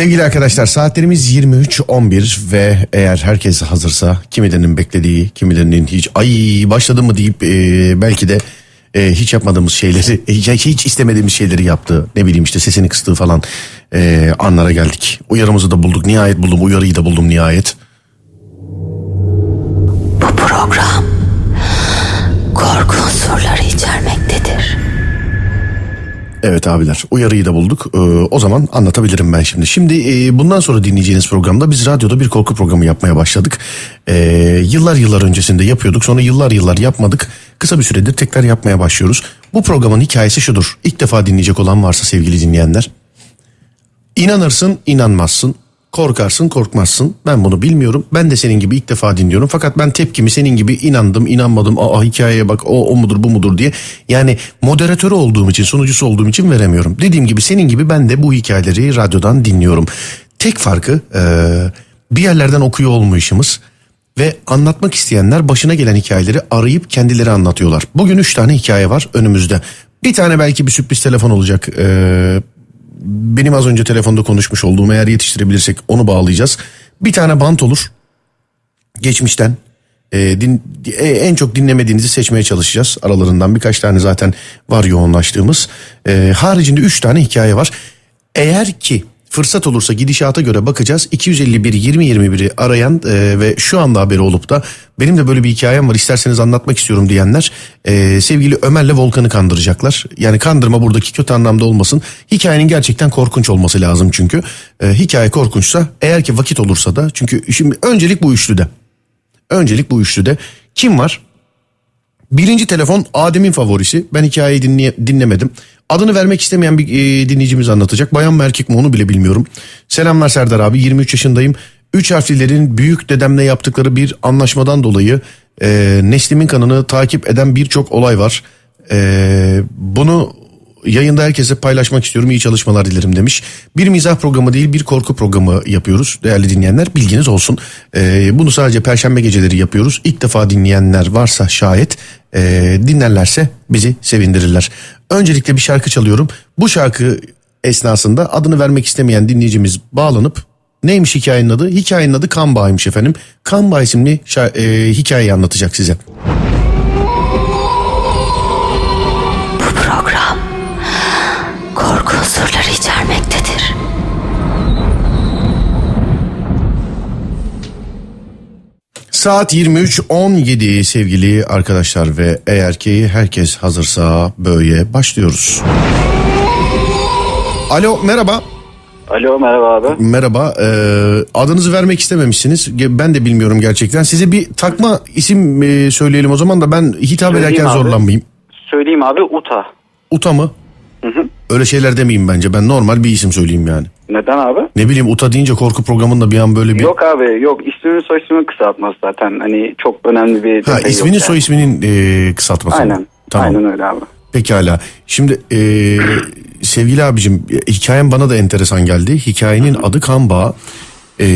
Sevgili arkadaşlar saatlerimiz 23.11 ve eğer herkes hazırsa kimilerinin beklediği kimilerinin hiç ay başladı mı deyip e, belki de e, hiç yapmadığımız şeyleri e, hiç, hiç istemediğimiz şeyleri yaptı ne bileyim işte sesini kıstığı falan e, anlara geldik. Uyarımızı da bulduk nihayet buldum uyarıyı da buldum nihayet. Bu program korku unsurları içermektedir. Evet abiler uyarıyı da bulduk. Ee, o zaman anlatabilirim ben şimdi. Şimdi e, bundan sonra dinleyeceğiniz programda biz radyoda bir korku programı yapmaya başladık. Ee, yıllar yıllar öncesinde yapıyorduk sonra yıllar yıllar yapmadık. Kısa bir süredir tekrar yapmaya başlıyoruz. Bu programın hikayesi şudur. İlk defa dinleyecek olan varsa sevgili dinleyenler. İnanırsın inanmazsın. Korkarsın korkmazsın. Ben bunu bilmiyorum. Ben de senin gibi ilk defa dinliyorum. Fakat ben tepkimi senin gibi inandım inanmadım. Aa hikayeye bak o, o mudur bu mudur diye. Yani moderatörü olduğum için sunucusu olduğum için veremiyorum. Dediğim gibi senin gibi ben de bu hikayeleri radyodan dinliyorum. Tek farkı e, bir yerlerden okuyor olmayışımız. Ve anlatmak isteyenler başına gelen hikayeleri arayıp kendileri anlatıyorlar. Bugün üç tane hikaye var önümüzde. Bir tane belki bir sürpriz telefon olacak. Ee, benim az önce telefonda konuşmuş olduğum eğer yetiştirebilirsek onu bağlayacağız. Bir tane bant olur. Geçmişten e, din, e, en çok dinlemediğinizi seçmeye çalışacağız. Aralarından birkaç tane zaten var yoğunlaştığımız. E, haricinde üç tane hikaye var. Eğer ki fırsat olursa gidişata göre bakacağız. 251 2021'i arayan e, ve şu anda haberi olup da benim de böyle bir hikayem var isterseniz anlatmak istiyorum diyenler e, sevgili Ömer'le Volkan'ı kandıracaklar. Yani kandırma buradaki kötü anlamda olmasın. Hikayenin gerçekten korkunç olması lazım çünkü. E, hikaye korkunçsa eğer ki vakit olursa da çünkü şimdi öncelik bu üçlüde. Öncelik bu üçlüde. Kim var? Birinci telefon Adem'in favorisi. Ben hikayeyi dinleye, dinlemedim. Adını vermek istemeyen bir e, dinleyicimiz anlatacak. Bayan mı erkek mi onu bile bilmiyorum. Selamlar Serdar abi 23 yaşındayım. Üç harflilerin büyük dedemle yaptıkları bir anlaşmadan dolayı e, neslimin kanını takip eden birçok olay var. E, bunu yayında herkese paylaşmak istiyorum. İyi çalışmalar dilerim demiş. Bir mizah programı değil bir korku programı yapıyoruz değerli dinleyenler. Bilginiz olsun. Ee, bunu sadece perşembe geceleri yapıyoruz. İlk defa dinleyenler varsa şayet e, dinlerlerse bizi sevindirirler. Öncelikle bir şarkı çalıyorum. Bu şarkı esnasında adını vermek istemeyen dinleyicimiz bağlanıp neymiş hikayenin adı? Hikayenin adı Kan Bağıymış efendim. Kan Bağ isimli şa- e, hikayeyi anlatacak size. Bu program korku unsurları içermektedir. Saat 23.17 sevgili arkadaşlar ve eğer ki herkes hazırsa böyle başlıyoruz. Alo merhaba. Alo merhaba abi. Merhaba. Ee, adınızı vermek istememişsiniz. Ben de bilmiyorum gerçekten. Size bir takma isim e, söyleyelim o zaman da ben hitap Söyleyeyim ederken abi. zorlanmayayım. Söyleyeyim abi Uta. Uta mı? Öyle şeyler demeyeyim bence. Ben normal bir isim söyleyeyim yani. Neden abi? Ne bileyim Uta deyince korku programında bir an böyle bir... Yok abi yok isminin soy isminin kısaltması zaten. Hani çok önemli bir Ha detay isminin yok soy yani. isminin e, kısaltması. Aynen. Tamam. Aynen öyle abi. Pekala. Şimdi e, sevgili abicim hikayen bana da enteresan geldi. Hikayenin adı kan bağı. E,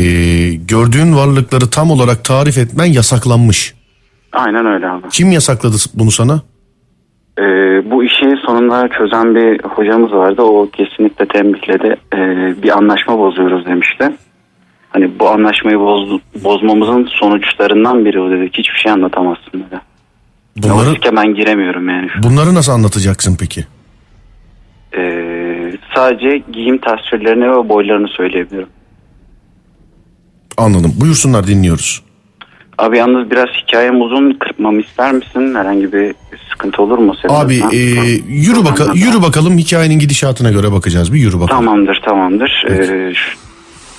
gördüğün varlıkları tam olarak tarif etmen yasaklanmış. Aynen öyle abi. Kim yasakladı bunu sana? Ee, bu işi sonunda çözen bir hocamız vardı. O kesinlikle tembihledi. Ee, bir anlaşma bozuyoruz demişti. Hani bu anlaşmayı boz, bozmamızın sonuçlarından biri o dedi. Hiçbir şey anlatamazsın dedi. Bunları, riske ben giremiyorum yani. bunları nasıl anlatacaksın peki? Ee, sadece giyim tasvirlerini ve boylarını söyleyebilirim. Anladım. Buyursunlar dinliyoruz. Abi yalnız biraz hikayem uzun kırpmamı ister misin? Herhangi bir sıkıntı olur mu senin? Abi e, yürü baka yürü bakalım hikayenin gidişatına göre bakacağız. Bir yürü bakalım. Tamamdır tamamdır. Evet. Ee, şu-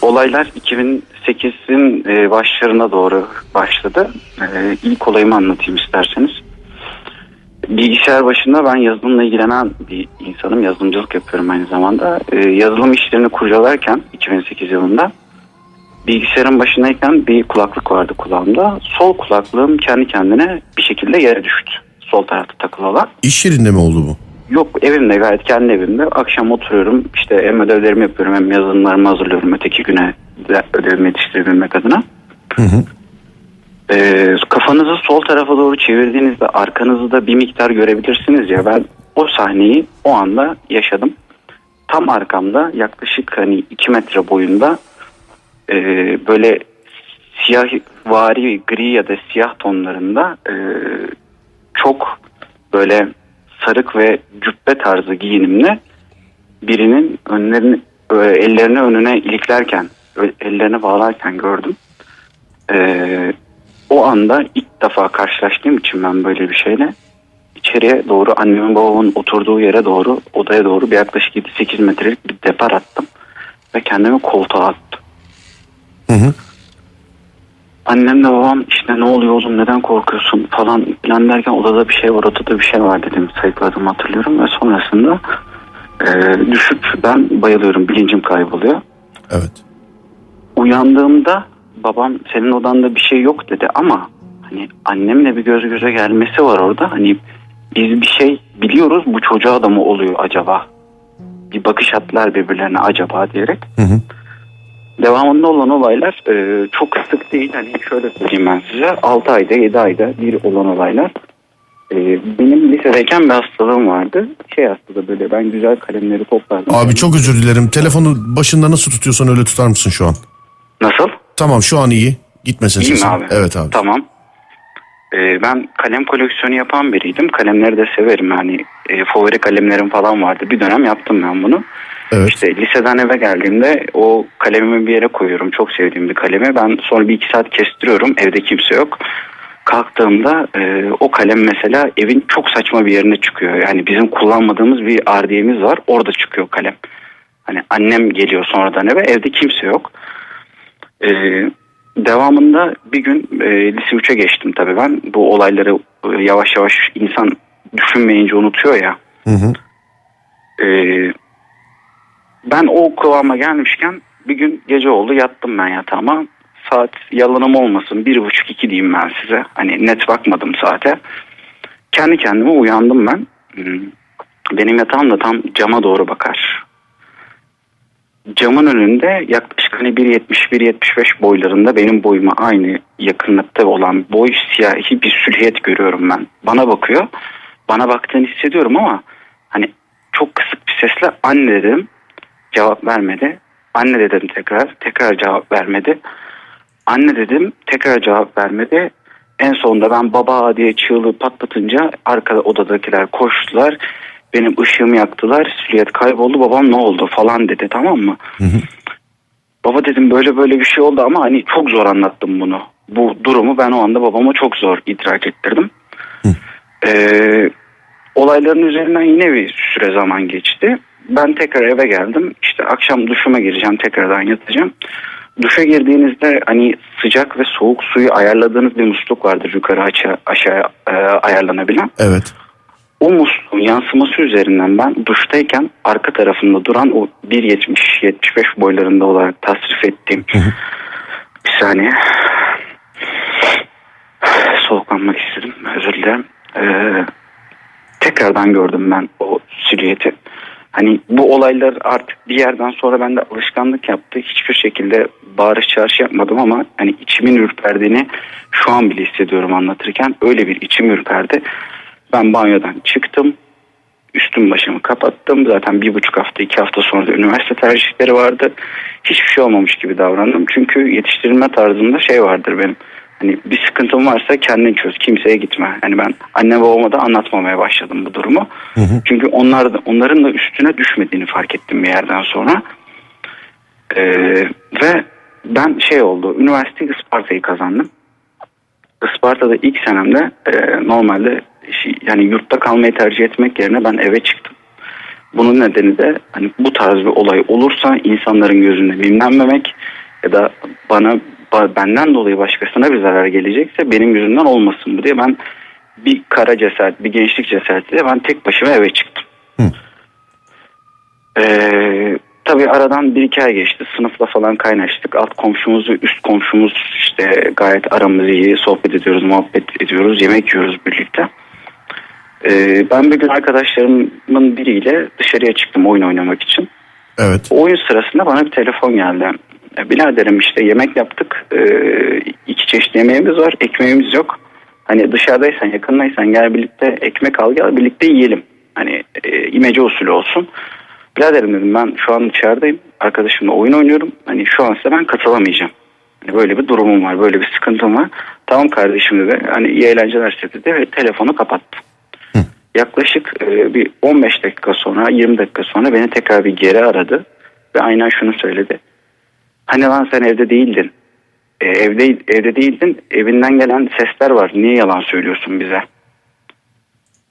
olaylar 2008'in e, başlarına doğru başladı. Ee, ilk olayımı anlatayım isterseniz. Bilgisayar başında ben yazılımla ilgilenen bir insanım. Yazılımcılık yapıyorum aynı zamanda. Ee, yazılım işlerini kurcalarken 2008 yılında bilgisayarın başındayken bir kulaklık vardı kulağımda. Sol kulaklığım kendi kendine bir şekilde yere düştü. Sol tarafta takılı olan. İş yerinde mi oldu bu? Yok evimde gayet kendi evimde. Akşam oturuyorum işte hem ödevlerimi yapıyorum hem yazılımlarımı hazırlıyorum öteki güne de ödevimi yetiştirebilmek adına. Hı hı. Ee, kafanızı sol tarafa doğru çevirdiğinizde arkanızı da bir miktar görebilirsiniz ya ben o sahneyi o anda yaşadım. tam arkamda yaklaşık hani 2 metre boyunda e, böyle siyah vari gri ya da siyah tonlarında e, çok böyle sarık ve cübbe tarzı giyinimle birinin önlerini e, ellerini önüne iliklerken ellerini bağlarken gördüm. E, o anda ilk defa karşılaştığım için ben böyle bir şeyle içeriye doğru annemin babamın oturduğu yere doğru odaya doğru bir yaklaşık 7-8 metrelik bir depar attım ve kendimi koltuğa attım. Hı hı. Annemle babam işte ne oluyor oğlum neden korkuyorsun falan filan derken odada bir şey var odada bir şey var dedim sayıkladım hatırlıyorum ve sonrasında e, düşüp ben bayılıyorum bilincim kayboluyor. Evet. Uyandığımda babam senin odanda bir şey yok dedi ama hani annemle bir göz göze gelmesi var orada hani biz bir şey biliyoruz bu çocuğa da mı oluyor acaba? Bir bakış attılar birbirlerine acaba diyerek. Hı hı. Devamında olan olaylar e, çok sık değil. Hani şöyle söyleyeyim ben size. 6 ayda 7 ayda bir olan olaylar. E, benim lisedeyken bir hastalığım vardı. Şey hastalığı böyle ben güzel kalemleri toplardım. Abi çok özür dilerim. Telefonu başında nasıl tutuyorsan öyle tutar mısın şu an? Nasıl? Tamam şu an iyi. Gitmesin İyi mi sesin. abi? Evet abi. Tamam. E, ben kalem koleksiyonu yapan biriydim. Kalemleri de severim. Yani e, favori kalemlerim falan vardı. Bir dönem yaptım ben bunu. Evet. İşte liseden eve geldiğimde o kalemimi bir yere koyuyorum. Çok sevdiğim bir kalemi. Ben sonra bir iki saat kestiriyorum. Evde kimse yok. Kalktığımda e, o kalem mesela evin çok saçma bir yerine çıkıyor. Yani bizim kullanmadığımız bir ardiyemiz var. Orada çıkıyor kalem. Hani annem geliyor sonradan eve. Evde kimse yok. E, devamında bir gün e, lise 3'e geçtim tabii ben. Bu olayları e, yavaş yavaş insan düşünmeyince unutuyor ya. Hı hı. Ee, ben o kıvama gelmişken bir gün gece oldu yattım ben yatağıma. Saat yalanım olmasın bir buçuk iki diyeyim ben size. Hani net bakmadım saate. Kendi kendime uyandım ben. Hmm, Benim yatağım da tam cama doğru bakar. Camın önünde yaklaşık hani 1.70-1.75 boylarında benim boyuma aynı yakınlıkta olan boy siyahi bir sülhiyet görüyorum ben. Bana bakıyor. Bana baktığını hissediyorum ama hani çok kısık bir sesle anne dedim. Cevap vermedi. Anne dedim tekrar. Tekrar cevap vermedi. Anne dedim. Tekrar cevap vermedi. En sonunda ben baba diye çığlığı patlatınca arkada odadakiler koştular. Benim ışığımı yaktılar. Süliyet kayboldu. Babam ne oldu falan dedi tamam mı? Baba dedim böyle böyle bir şey oldu ama hani çok zor anlattım bunu. Bu durumu ben o anda babama çok zor idrak ettirdim. Ee, olayların üzerinden yine bir süre zaman geçti. Ben tekrar eve geldim. İşte akşam duşuma gireceğim tekrardan yatacağım. Duşa girdiğinizde hani sıcak ve soğuk suyu ayarladığınız bir musluk vardır yukarı aşağı, aşağı e, ayarlanabilen. Evet. O musluğun yansıması üzerinden ben duştayken arka tarafında duran o 1.70-75 boylarında olarak tasrif ettiğim bir saniye soğuklanmak istedim özür dilerim. Ee, tekrardan gördüm ben o silüeti. Hani bu olaylar artık bir yerden sonra bende alışkanlık yaptı. Hiçbir şekilde bağırış çağrış yapmadım ama hani içimin ürperdiğini şu an bile hissediyorum anlatırken. Öyle bir içim ürperdi. Ben banyodan çıktım. Üstüm başımı kapattım. Zaten bir buçuk hafta iki hafta sonra da üniversite tercihleri vardı. Hiçbir şey olmamış gibi davrandım. Çünkü yetiştirilme tarzında şey vardır benim. Hani bir sıkıntım varsa kendin çöz. Kimseye gitme. Hani ben anne babama da anlatmamaya başladım bu durumu. Çünkü onlar da, onların da üstüne düşmediğini fark ettim bir yerden sonra. Ee, ve ben şey oldu. Üniversite Isparta'yı kazandım. Isparta'da ilk senemde e, normalde yani yurtta kalmayı tercih etmek yerine ben eve çıktım. Bunun nedeni de hani bu tarz bir olay olursa insanların gözünde mimlenmemek ya da bana ba- benden dolayı başkasına bir zarar gelecekse benim yüzümden olmasın bu diye ben bir kara cesaret, bir gençlik cesaretiyle ben tek başıma eve çıktım. Ee, tabii aradan bir iki ay geçti. Sınıfla falan kaynaştık. Alt komşumuz ve üst komşumuz işte gayet aramız iyi. Sohbet ediyoruz, muhabbet ediyoruz, yemek yiyoruz birlikte. Ee, ben bir gün arkadaşlarımın biriyle dışarıya çıktım oyun oynamak için. Evet. O oyun sırasında bana bir telefon geldi. E, Biraderim işte yemek yaptık. Ee, iki çeşit yemeğimiz var. Ekmeğimiz yok. Hani dışarıdaysan yakındaysan gel birlikte ekmek al gel birlikte yiyelim. Hani e, imece usulü olsun. Biraderim dedim ben şu an içerideyim. Arkadaşımla oyun oynuyorum. Hani şu an size ben katılamayacağım. Hani böyle bir durumum var. Böyle bir sıkıntım var. Tamam kardeşim dedi. Hani iyi eğlenceler dedi ve telefonu kapattı. Yaklaşık e, bir 15 dakika sonra 20 dakika sonra beni tekrar bir geri aradı. Ve aynen şunu söyledi. Hani lan sen evde değildin. E, evde evde değildin. Evinden gelen sesler var. Niye yalan söylüyorsun bize?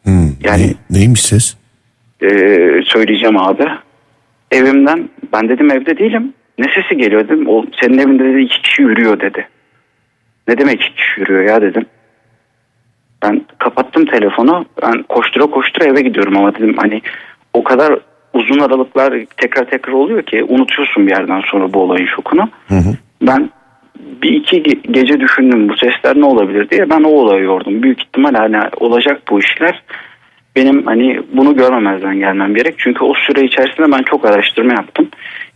Hmm. Yani- Ne- neymiş ses? Ee, söyleyeceğim abi. Evimden ben dedim evde değilim. Ne sesi geliyor dedim. O, senin evinde dedi iki kişi yürüyor dedi. Ne demek iki kişi yürüyor ya dedim. Ben kapattım telefonu. Ben koştura koştura eve gidiyorum ama dedim hani o kadar uzun aralıklar tekrar tekrar oluyor ki unutuyorsun bir yerden sonra bu olayın şokunu. Ben bir iki ge- gece düşündüm bu sesler ne olabilir diye ben o olayı yordum. Büyük ihtimal hani olacak bu işler. Benim hani bunu görmemezden gelmem gerek. Çünkü o süre içerisinde ben çok araştırma yaptım.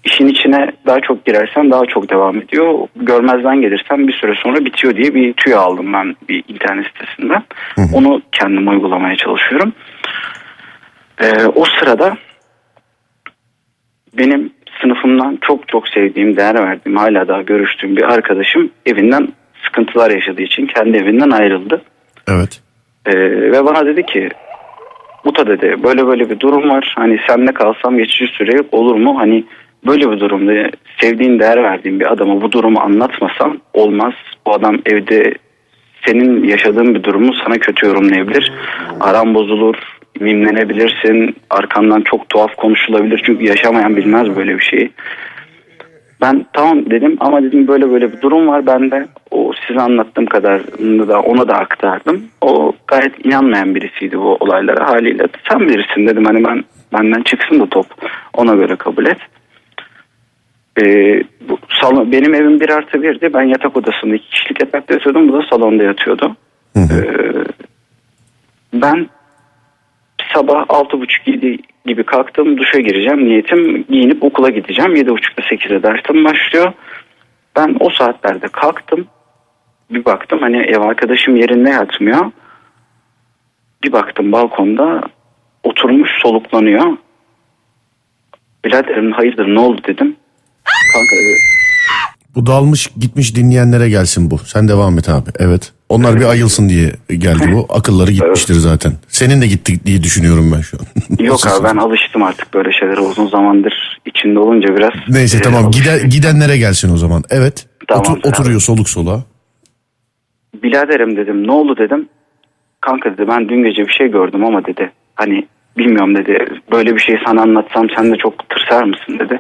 İşin içine daha çok girersen daha çok devam ediyor. Görmezden gelirsen bir süre sonra bitiyor diye bir tüy aldım ben bir internet sitesinden. Onu kendim uygulamaya çalışıyorum. Ee, o sırada benim sınıfımdan çok çok sevdiğim, değer verdiğim, hala daha görüştüğüm bir arkadaşım evinden sıkıntılar yaşadığı için kendi evinden ayrıldı. Evet. Ee, ve bana dedi ki Muta dedi böyle böyle bir durum var. Hani senle kalsam geçici süre olur mu? Hani böyle bir durumda sevdiğin değer verdiğin bir adama bu durumu anlatmasam olmaz. Bu adam evde senin yaşadığın bir durumu sana kötü yorumlayabilir. Aran bozulur, mimlenebilirsin. Arkandan çok tuhaf konuşulabilir. Çünkü yaşamayan bilmez böyle bir şeyi. Ben tamam dedim ama dedim böyle böyle bir durum var. Ben de o size anlattığım kadarını da ona da aktardım. O gayet inanmayan birisiydi bu olaylara haliyle. Sen bilirsin dedim hani ben benden çıksın da top ona göre kabul et. Ee, bu salon, benim evim bir artı birdi. Ben yatak odasında iki kişilik yatakta yatıyordum. Bu da salonda yatıyordu. Ee, ben sabah altı buçuk yedi gibi kalktım duşa gireceğim. Niyetim giyinip okula gideceğim. Yedi buçukta sekizde dersim başlıyor? Ben o saatlerde kalktım. Bir baktım hani ev arkadaşım yerinde yatmıyor. Bir baktım balkonda oturmuş soluklanıyor. Biraderim hayırdır ne oldu dedim. Kanka e, Bu dalmış gitmiş dinleyenlere gelsin bu. Sen devam et abi. Evet. Onlar bir ayılsın diye geldi bu. Akılları gitmiştir zaten. Senin de gitti diye düşünüyorum ben şu an. yok abi ben alıştım artık böyle şeylere uzun zamandır içinde olunca biraz Neyse e, tamam alıştım. Gide, gidenlere gelsin o zaman. Evet. Tamam, Otur- tamam. oturuyor soluk soluğa. biraderim dedim ne oldu dedim. Kanka dedi ben dün gece bir şey gördüm ama dedi hani bilmiyorum dedi böyle bir şey sana anlatsam sen de çok tırsar mısın dedi.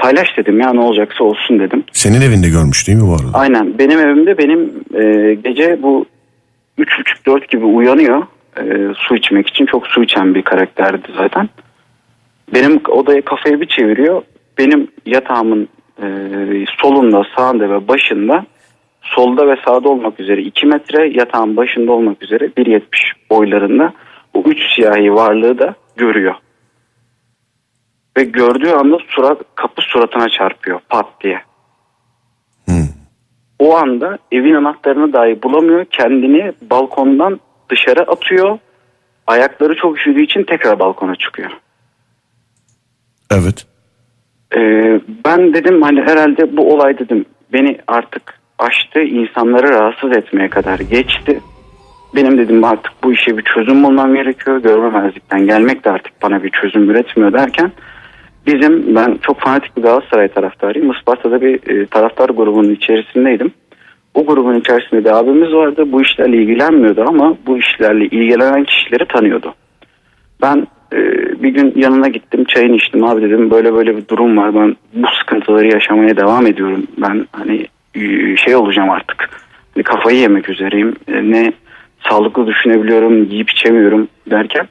Paylaş dedim ya ne olacaksa olsun dedim. Senin evinde görmüş değil mi bu arada? Aynen benim evimde benim e, gece bu 3.30-4 gibi uyanıyor e, su içmek için çok su içen bir karakterdi zaten. Benim odaya kafayı bir çeviriyor. Benim yatağımın e, solunda, sağında ve başında solda ve sağda olmak üzere 2 metre yatağın başında olmak üzere 1.70 boylarında bu üç siyahi varlığı da görüyor. Ve gördüğü anda surat, kapı suratına çarpıyor pat diye. O anda evin anahtarını dahi bulamıyor. Kendini balkondan dışarı atıyor. Ayakları çok üşüdüğü için tekrar balkona çıkıyor. Evet. Ee, ben dedim hani herhalde bu olay dedim beni artık aştı insanları rahatsız etmeye kadar geçti. Benim dedim artık bu işe bir çözüm bulmam gerekiyor. Görmemezlikten gelmek de artık bana bir çözüm üretmiyor derken bizim ben çok fanatik bir Galatasaray taraftarıyım. Isparta'da bir e, taraftar grubunun içerisindeydim. O grubun içerisinde bir abimiz vardı. Bu işlerle ilgilenmiyordu ama bu işlerle ilgilenen kişileri tanıyordu. Ben e, bir gün yanına gittim çayını içtim abi dedim böyle böyle bir durum var ben bu sıkıntıları yaşamaya devam ediyorum ben hani e, şey olacağım artık hani kafayı yemek üzereyim E, ne sağlıklı düşünebiliyorum yiyip içemiyorum derken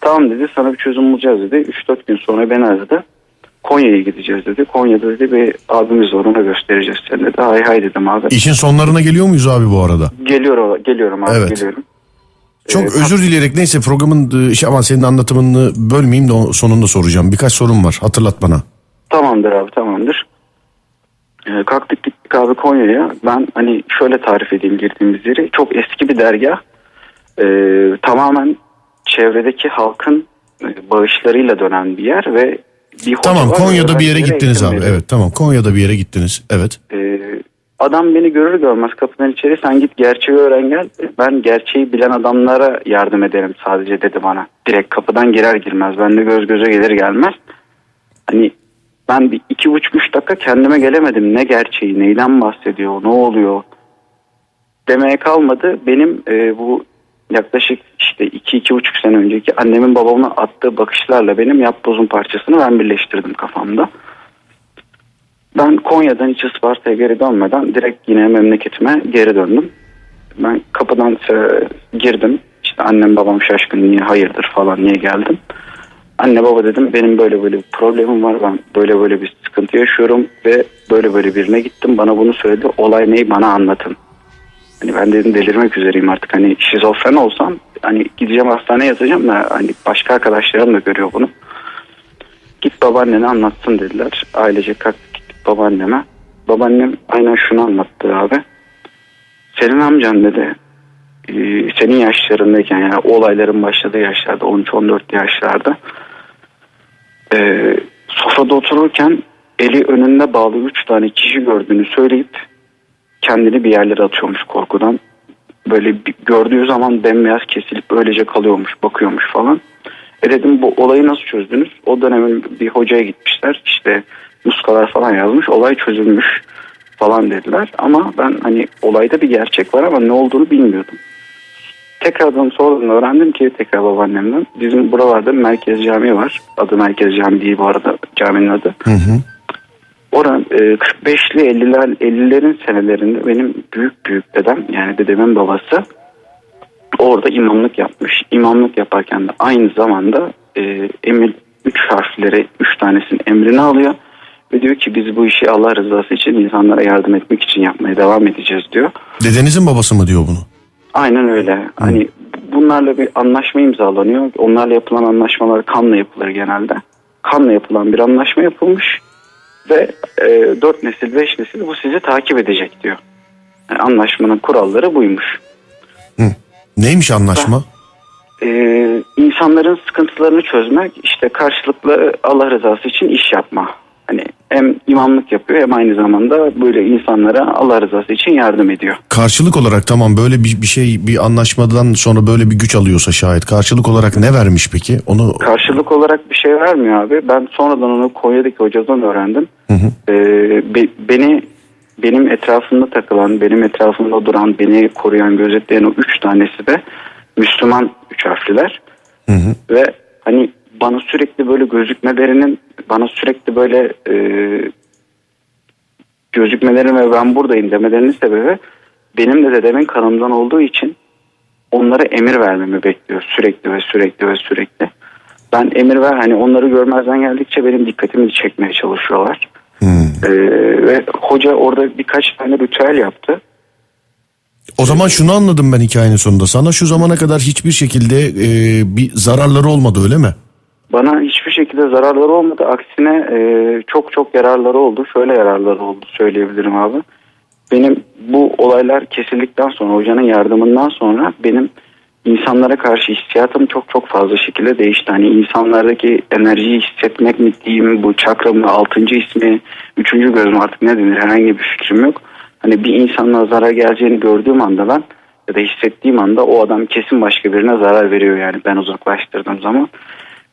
tamam dedi sana bir çözüm bulacağız dedi 3-4 gün sonra beni aradı Konya'ya gideceğiz dedi Konya'da dedi bir abimiz var ona göstereceğiz seni dedi hay hay dedim abi İşin sonlarına geliyor muyuz abi bu arada? geliyor geliyorum abi Evet. geliyorum Çok Evet. özür dileyerek neyse programın şey ama senin anlatımını bölmeyeyim de sonunda soracağım. Birkaç sorum var. Hatırlat bana. Tamamdır abi tamamdır. Ee, kalktık gittik abi Konya'ya. Ben hani şöyle tarif edeyim girdiğimiz yeri. Çok eski bir dergah. Ee, tamamen çevredeki halkın e, bağışlarıyla dönen bir yer ve bir Tamam Konya'da bir yere gittiniz abi. veriyor. Evet tamam Konya'da bir yere gittiniz. Evet. Ee, adam beni görür görmez kapıdan içeri sen git gerçeği öğren gel. Ben gerçeği bilen adamlara yardım ederim sadece dedi bana. Direkt kapıdan girer girmez. Ben de göz göze gelir gelmez. Hani ben bir iki buçuk üç dakika kendime gelemedim. Ne gerçeği, neyden bahsediyor, ne oluyor demeye kalmadı. Benim e, bu yaklaşık işte iki iki buçuk sene önceki annemin babamın attığı bakışlarla benim yap bozun parçasını ben birleştirdim kafamda. Ben Konya'dan hiç Isparta'ya geri dönmeden direkt yine memleketime geri döndüm. Ben kapıdan e, girdim. İşte annem babam şaşkın niye hayırdır falan niye geldin. Anne baba dedim benim böyle böyle bir problemim var. Ben böyle böyle bir sıkıntı yaşıyorum ve böyle böyle birine gittim. Bana bunu söyledi. Olay neyi bana anlatın. Hani ben dedim delirmek üzereyim artık. Hani şizofren olsam hani gideceğim hastaneye yatacağım da hani başka arkadaşlarım da görüyor bunu. Git babaannene anlatsın dediler. Ailece kalktık gittik babaanneme. Babaannem aynen şunu anlattı abi. Senin amcan dedi e, senin yaşlarındayken yani o olayların başladığı yaşlarda 13-14 yaşlarda e, sofrada otururken eli önünde bağlı 3 tane kişi gördüğünü söyleyip kendini bir yerlere atıyormuş korkudan. Böyle bir, gördüğü zaman bembeyaz kesilip öylece kalıyormuş, bakıyormuş falan. E dedim bu olayı nasıl çözdünüz? O dönemin bir hocaya gitmişler. İşte muskalar falan yazmış. Olay çözülmüş falan dediler. Ama ben hani olayda bir gerçek var ama ne olduğunu bilmiyordum. Tekrardan sonradan öğrendim ki tekrar babaannemden. Bizim buralarda merkez cami var. Adı merkez cami değil bu arada caminin adı. Hı hı. Oran e, 45'li 50'ler 50'lerin senelerinde benim büyük büyük dedem yani dedemin babası orada imamlık yapmış. İmamlık yaparken de aynı zamanda e, emir 3 harfleri 3 tanesinin emrini alıyor ve diyor ki biz bu işi Allah rızası için insanlara yardım etmek için yapmaya devam edeceğiz diyor. Dedenizin babası mı diyor bunu? Aynen öyle. Hani bunlarla bir anlaşma imzalanıyor. Onlarla yapılan anlaşmalar kanla yapılır genelde. Kanla yapılan bir anlaşma yapılmış ve e, 4 nesil 5 nesil bu sizi takip edecek diyor. Yani anlaşmanın kuralları buymuş. Hı. Neymiş anlaşma? E, insanların sıkıntılarını çözmek işte karşılıklı Allah rızası için iş yapma. Hani hem imamlık yapıyor hem aynı zamanda böyle insanlara Allah rızası için yardım ediyor. Karşılık olarak tamam böyle bir, bir şey bir anlaşmadan sonra böyle bir güç alıyorsa şayet karşılık olarak ne vermiş peki? Onu Karşılık olarak bir şey vermiyor abi. Ben sonradan onu Konya'daki hocadan öğrendim. Hı hı. Ee, be- beni benim etrafımda takılan, benim etrafımda duran, beni koruyan, gözetleyen o üç tanesi de Müslüman üç harfliler. Hı hı. Ve hani bana sürekli böyle gözükmelerinin, bana sürekli böyle e, gözükmelerinin ve ben buradayım demelerinin sebebi benim de dedemin kanımdan olduğu için onlara emir vermemi bekliyor sürekli ve sürekli ve sürekli. Ben emir ver hani onları görmezden geldikçe benim dikkatimi çekmeye çalışıyorlar. Ee, ve hoca orada birkaç tane ritüel yaptı. O zaman şunu anladım ben hikayenin sonunda. Sana şu zamana kadar hiçbir şekilde e, bir zararları olmadı öyle mi? Bana hiçbir şekilde zararları olmadı. Aksine e, çok çok yararları oldu. Şöyle yararları oldu söyleyebilirim abi. Benim bu olaylar kesildikten sonra hocanın yardımından sonra benim insanlara karşı hissiyatım çok çok fazla şekilde değişti. Hani insanlardaki enerjiyi hissetmek mi diyeyim bu çakramın altıncı ismi, üçüncü gözüm artık ne denir herhangi bir fikrim yok. Hani bir insanla zarar geleceğini gördüğüm anda ben ya da hissettiğim anda o adam kesin başka birine zarar veriyor yani ben uzaklaştırdığım zaman.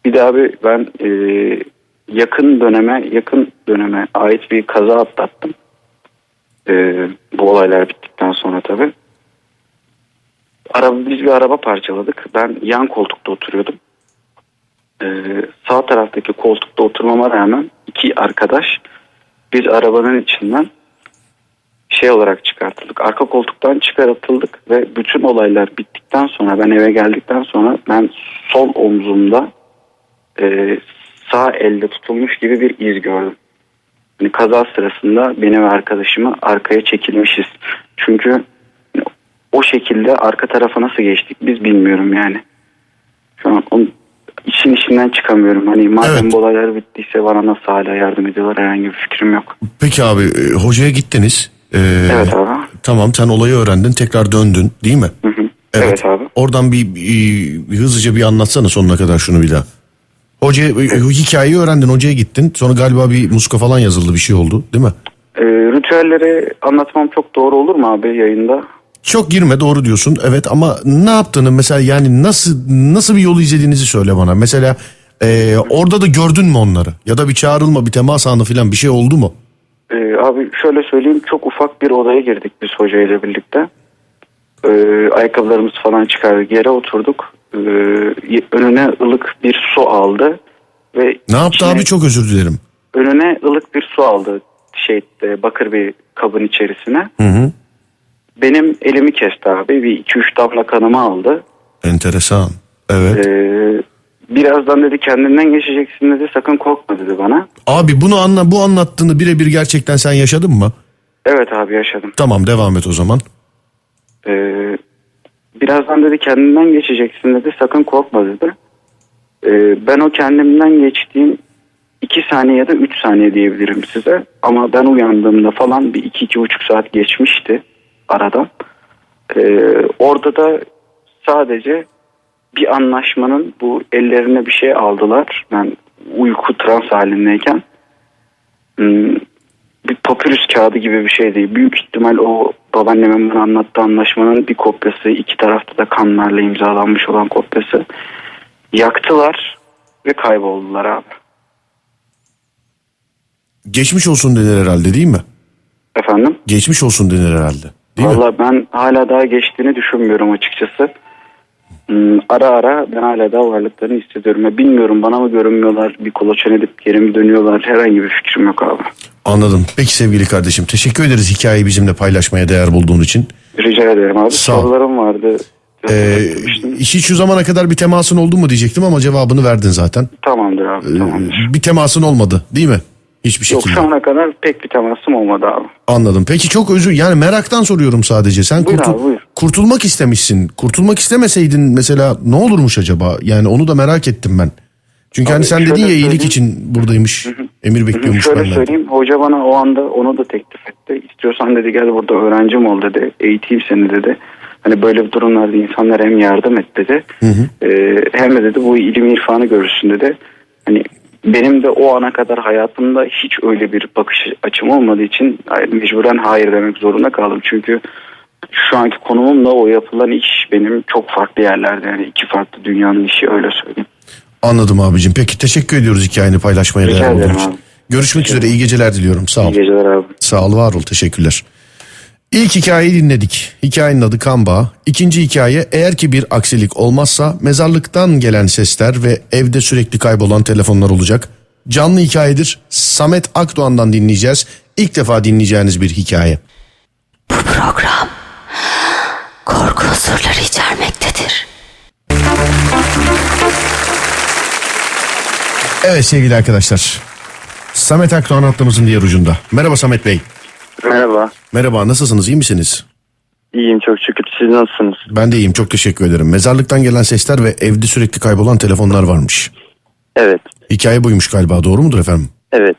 Bir de abi ben e, yakın döneme yakın döneme ait bir kaza atlattım. E, bu olaylar bittikten sonra tabii. Araba, biz bir araba parçaladık. Ben yan koltukta oturuyordum. E, sağ taraftaki koltukta oturmama rağmen iki arkadaş biz arabanın içinden şey olarak çıkartıldık. Arka koltuktan çıkartıldık ve bütün olaylar bittikten sonra ben eve geldikten sonra ben sol omzumda e, sağ elde tutulmuş gibi bir iz gördüm. Hani kaza sırasında beni ve arkadaşımı arkaya çekilmişiz. Çünkü o şekilde arka tarafa nasıl geçtik biz bilmiyorum yani. Şu an onun için içinden çıkamıyorum. Hani madem Evet. bu olaylar bittiyse bana nasıl hala yardım ediyorlar herhangi bir fikrim yok. Peki abi e, hocaya gittiniz. E, Evet abi. Tamam sen olayı öğrendin tekrar döndün değil mi? Hı hı. Evet. abi. Oradan bir, bir- bir hızlıca bir anlatsana sonuna kadar şunu bir daha. Hoca hikayeyi öğrendin hocaya gittin. Sonra galiba bir muska falan yazıldı bir şey oldu değil mi? Ee, ritüelleri anlatmam çok doğru olur mu abi yayında? Çok girme doğru diyorsun evet ama ne yaptığını mesela yani nasıl nasıl bir yolu izlediğinizi söyle bana. Mesela e, orada da gördün mü onları? Ya da bir çağrılma bir temas anı falan bir şey oldu mu? Ee, abi şöyle söyleyeyim çok ufak bir odaya girdik biz hocayla birlikte. Ee, ayakkabılarımızı falan çıkardık yere oturduk. Ee, önüne ılık bir su aldı. ve Ne yaptı içine- abi çok özür dilerim. Önüne ılık bir su aldı şey e, bakır bir kabın içerisine. Hı hı. Benim elimi kesti abi bir iki üç damla kanımı aldı. Enteresan. Evet. Ee, birazdan dedi kendinden geçeceksin dedi sakın korkma dedi bana. Abi bunu anla bu anlattığını birebir gerçekten sen yaşadın mı? Evet abi yaşadım. Tamam devam et o zaman. Ee, birazdan dedi kendinden geçeceksin dedi sakın korkma dedi. Ee, ben o kendimden geçtiğim iki saniye ya da üç saniye diyebilirim size. Ama ben uyandığımda falan bir iki iki buçuk saat geçmişti aradan. Ee, orada da sadece bir anlaşmanın bu ellerine bir şey aldılar. Ben uyku trans halindeyken hmm, bir papyrus kağıdı gibi bir şeydi. Büyük ihtimal o babaannemin bana anlattığı anlaşmanın bir kopyası. iki tarafta da kanlarla imzalanmış olan kopyası. Yaktılar ve kayboldular abi. Geçmiş olsun denir herhalde değil mi? Efendim? Geçmiş olsun denir herhalde. Değil mi? Valla ben hala daha geçtiğini düşünmüyorum açıkçası. Hmm, ara ara ben hala daha varlıklarını hissediyorum. Ya bilmiyorum bana mı görünmüyorlar bir kolaçan edip geri mi dönüyorlar herhangi bir fikrim yok abi. Anladım. Peki sevgili kardeşim teşekkür ederiz hikayeyi bizimle paylaşmaya değer bulduğun için. Rica ederim abi. Sağ ol. Sorularım vardı. Ee, hiç şu zamana kadar bir temasın oldu mu diyecektim ama cevabını verdin zaten. Tamamdır abi Ee, tamamdır. bir temasın olmadı değil mi? Hiçbir Yok şekilde. şu ana kadar pek bir temasım olmadı abi. Anladım. Peki çok özür yani meraktan soruyorum sadece. Sen Buyur kurtul- abi, buyur. kurtulmak istemişsin. Kurtulmak istemeseydin mesela ne olurmuş acaba? Yani onu da merak ettim ben. Çünkü Abi hani sen dedin şöyle ya iyilik için buradaymış. Emir bekliyormuş Şöyle benden. söyleyeyim hoca bana o anda onu da teklif etti. İstiyorsan dedi gel burada öğrencim ol dedi. Eğiteyim seni dedi. Hani böyle bir durumlarda insanlara hem yardım et dedi. Ee, hem de dedi bu ilim irfanı görürsün dedi. Hani benim de o ana kadar hayatımda hiç öyle bir bakış açım olmadığı için mecburen hayır demek zorunda kaldım. Çünkü şu anki konumumla o yapılan iş benim çok farklı yerlerde yani iki farklı dünyanın işi öyle söyleyeyim. Anladım abicim. Peki teşekkür ediyoruz hikayeni paylaşmaya Rica değer ederim için. abi. Görüşmek üzere. iyi geceler diliyorum. Sağ ol. İyi geceler abi. Sağ ol var ol teşekkürler. İlk hikayeyi dinledik. Hikayenin adı kan bağı. İkinci hikaye eğer ki bir aksilik olmazsa mezarlıktan gelen sesler ve evde sürekli kaybolan telefonlar olacak. Canlı hikayedir. Samet Akdoğan'dan dinleyeceğiz. İlk defa dinleyeceğiniz bir hikaye. Bu program korku unsurları içermektedir. Evet sevgili arkadaşlar. Samet Akdoğan hattımızın diğer ucunda. Merhaba Samet Bey. Merhaba. Merhaba nasılsınız iyi misiniz? İyiyim çok şükür. Siz nasılsınız? Ben de iyiyim çok teşekkür ederim. Mezarlıktan gelen sesler ve evde sürekli kaybolan telefonlar varmış. Evet. Hikaye buymuş galiba doğru mudur efendim? Evet.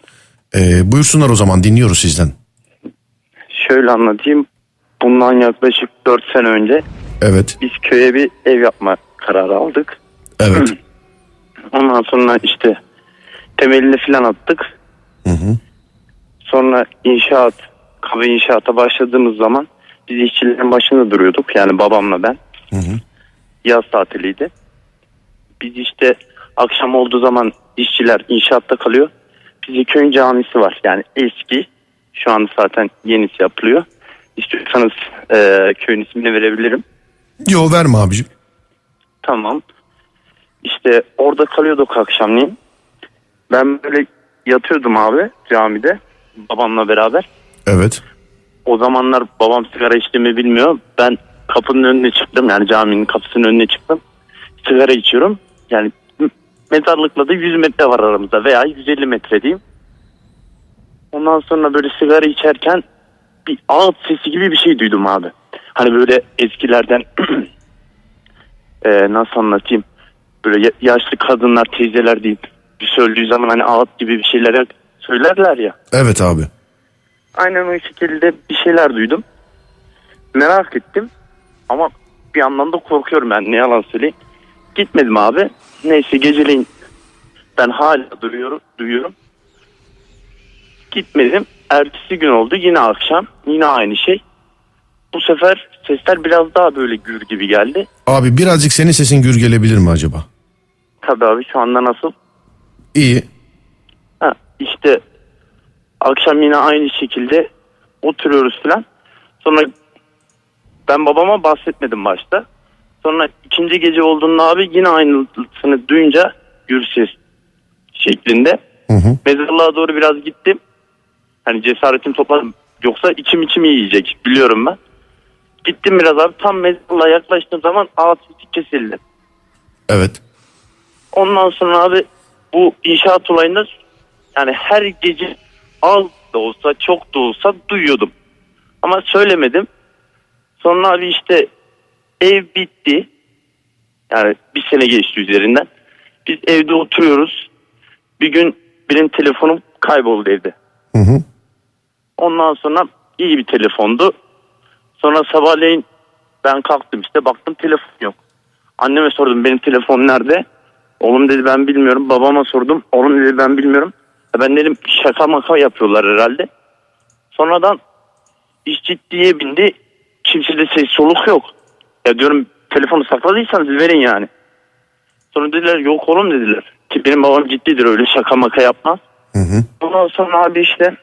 Ee, buyursunlar o zaman dinliyoruz sizden. Şöyle anlatayım. Bundan yaklaşık 4 sene önce Evet, biz köye bir ev yapma kararı aldık. evet. Ondan sonra işte temelini falan attık. Hı hı. Sonra inşaat, kahve inşaata başladığımız zaman biz işçilerin başında duruyorduk. Yani babamla ben. Hı hı. Yaz tatiliydi. Biz işte akşam olduğu zaman işçiler inşaatta kalıyor. Bizim köyün camisi var. Yani eski. Şu an zaten yenisi yapılıyor. İstiyorsanız e, köyün ismini verebilirim. Yo verme abicim. Tamam. İşte orada kalıyorduk akşamleyin. Ben böyle yatıyordum abi camide babamla beraber. Evet. O zamanlar babam sigara içtiğimi bilmiyor. Ben kapının önüne çıktım yani caminin kapısının önüne çıktım. Sigara içiyorum. Yani mezarlıkla da 100 metre var aramızda veya 150 metre diyeyim. Ondan sonra böyle sigara içerken bir ağıt sesi gibi bir şey duydum abi. Hani böyle eskilerden e, nasıl anlatayım? Böyle ya- yaşlı kadınlar, teyzeler diyeyim. Bir söylediği zaman hani ağıt gibi bir şeyler söylerler ya. Evet abi. Aynen o şekilde bir şeyler duydum. Merak ettim. Ama bir yandan da korkuyorum ben ne yalan söyleyeyim. Gitmedim abi. Neyse geceleyin Ben hala duruyorum, duyuyorum. Gitmedim. Ertesi gün oldu yine akşam. Yine aynı şey. Bu sefer sesler biraz daha böyle gür gibi geldi. Abi birazcık senin sesin gür gelebilir mi acaba? Tabii abi şu anda nasıl? İyi. Ha, işte akşam yine aynı şekilde oturuyoruz falan. Sonra ben babama bahsetmedim başta. Sonra ikinci gece olduğunda abi yine aynısını duyunca ses şeklinde. Hı hı. Mezarlığa doğru biraz gittim. Hani cesaretimi topladım. Yoksa içim içimi yiyecek biliyorum ben. Gittim biraz abi tam mezarlığa yaklaştığım zaman sesi kesildi. Evet. Ondan sonra abi bu inşaat olayında yani her gece az da olsa çok da olsa duyuyordum. Ama söylemedim. Sonra abi işte ev bitti. Yani bir sene geçti üzerinden. Biz evde oturuyoruz. Bir gün benim telefonum kayboldu evde. Hı hı. Ondan sonra iyi bir telefondu. Sonra sabahleyin ben kalktım işte baktım telefon yok. Anneme sordum benim telefon nerede? Oğlum dedi ben bilmiyorum. Babama sordum. Oğlum dedi ben bilmiyorum. Ben dedim şaka maka yapıyorlar herhalde. Sonradan iş ciddiye bindi. Kimsede ses soluk yok. Ya diyorum telefonu sakladıysanız verin yani. Sonra dediler yok oğlum dediler. Ki benim babam ciddidir öyle şaka maka yapmaz. Hı hı. Ondan sonra abi işte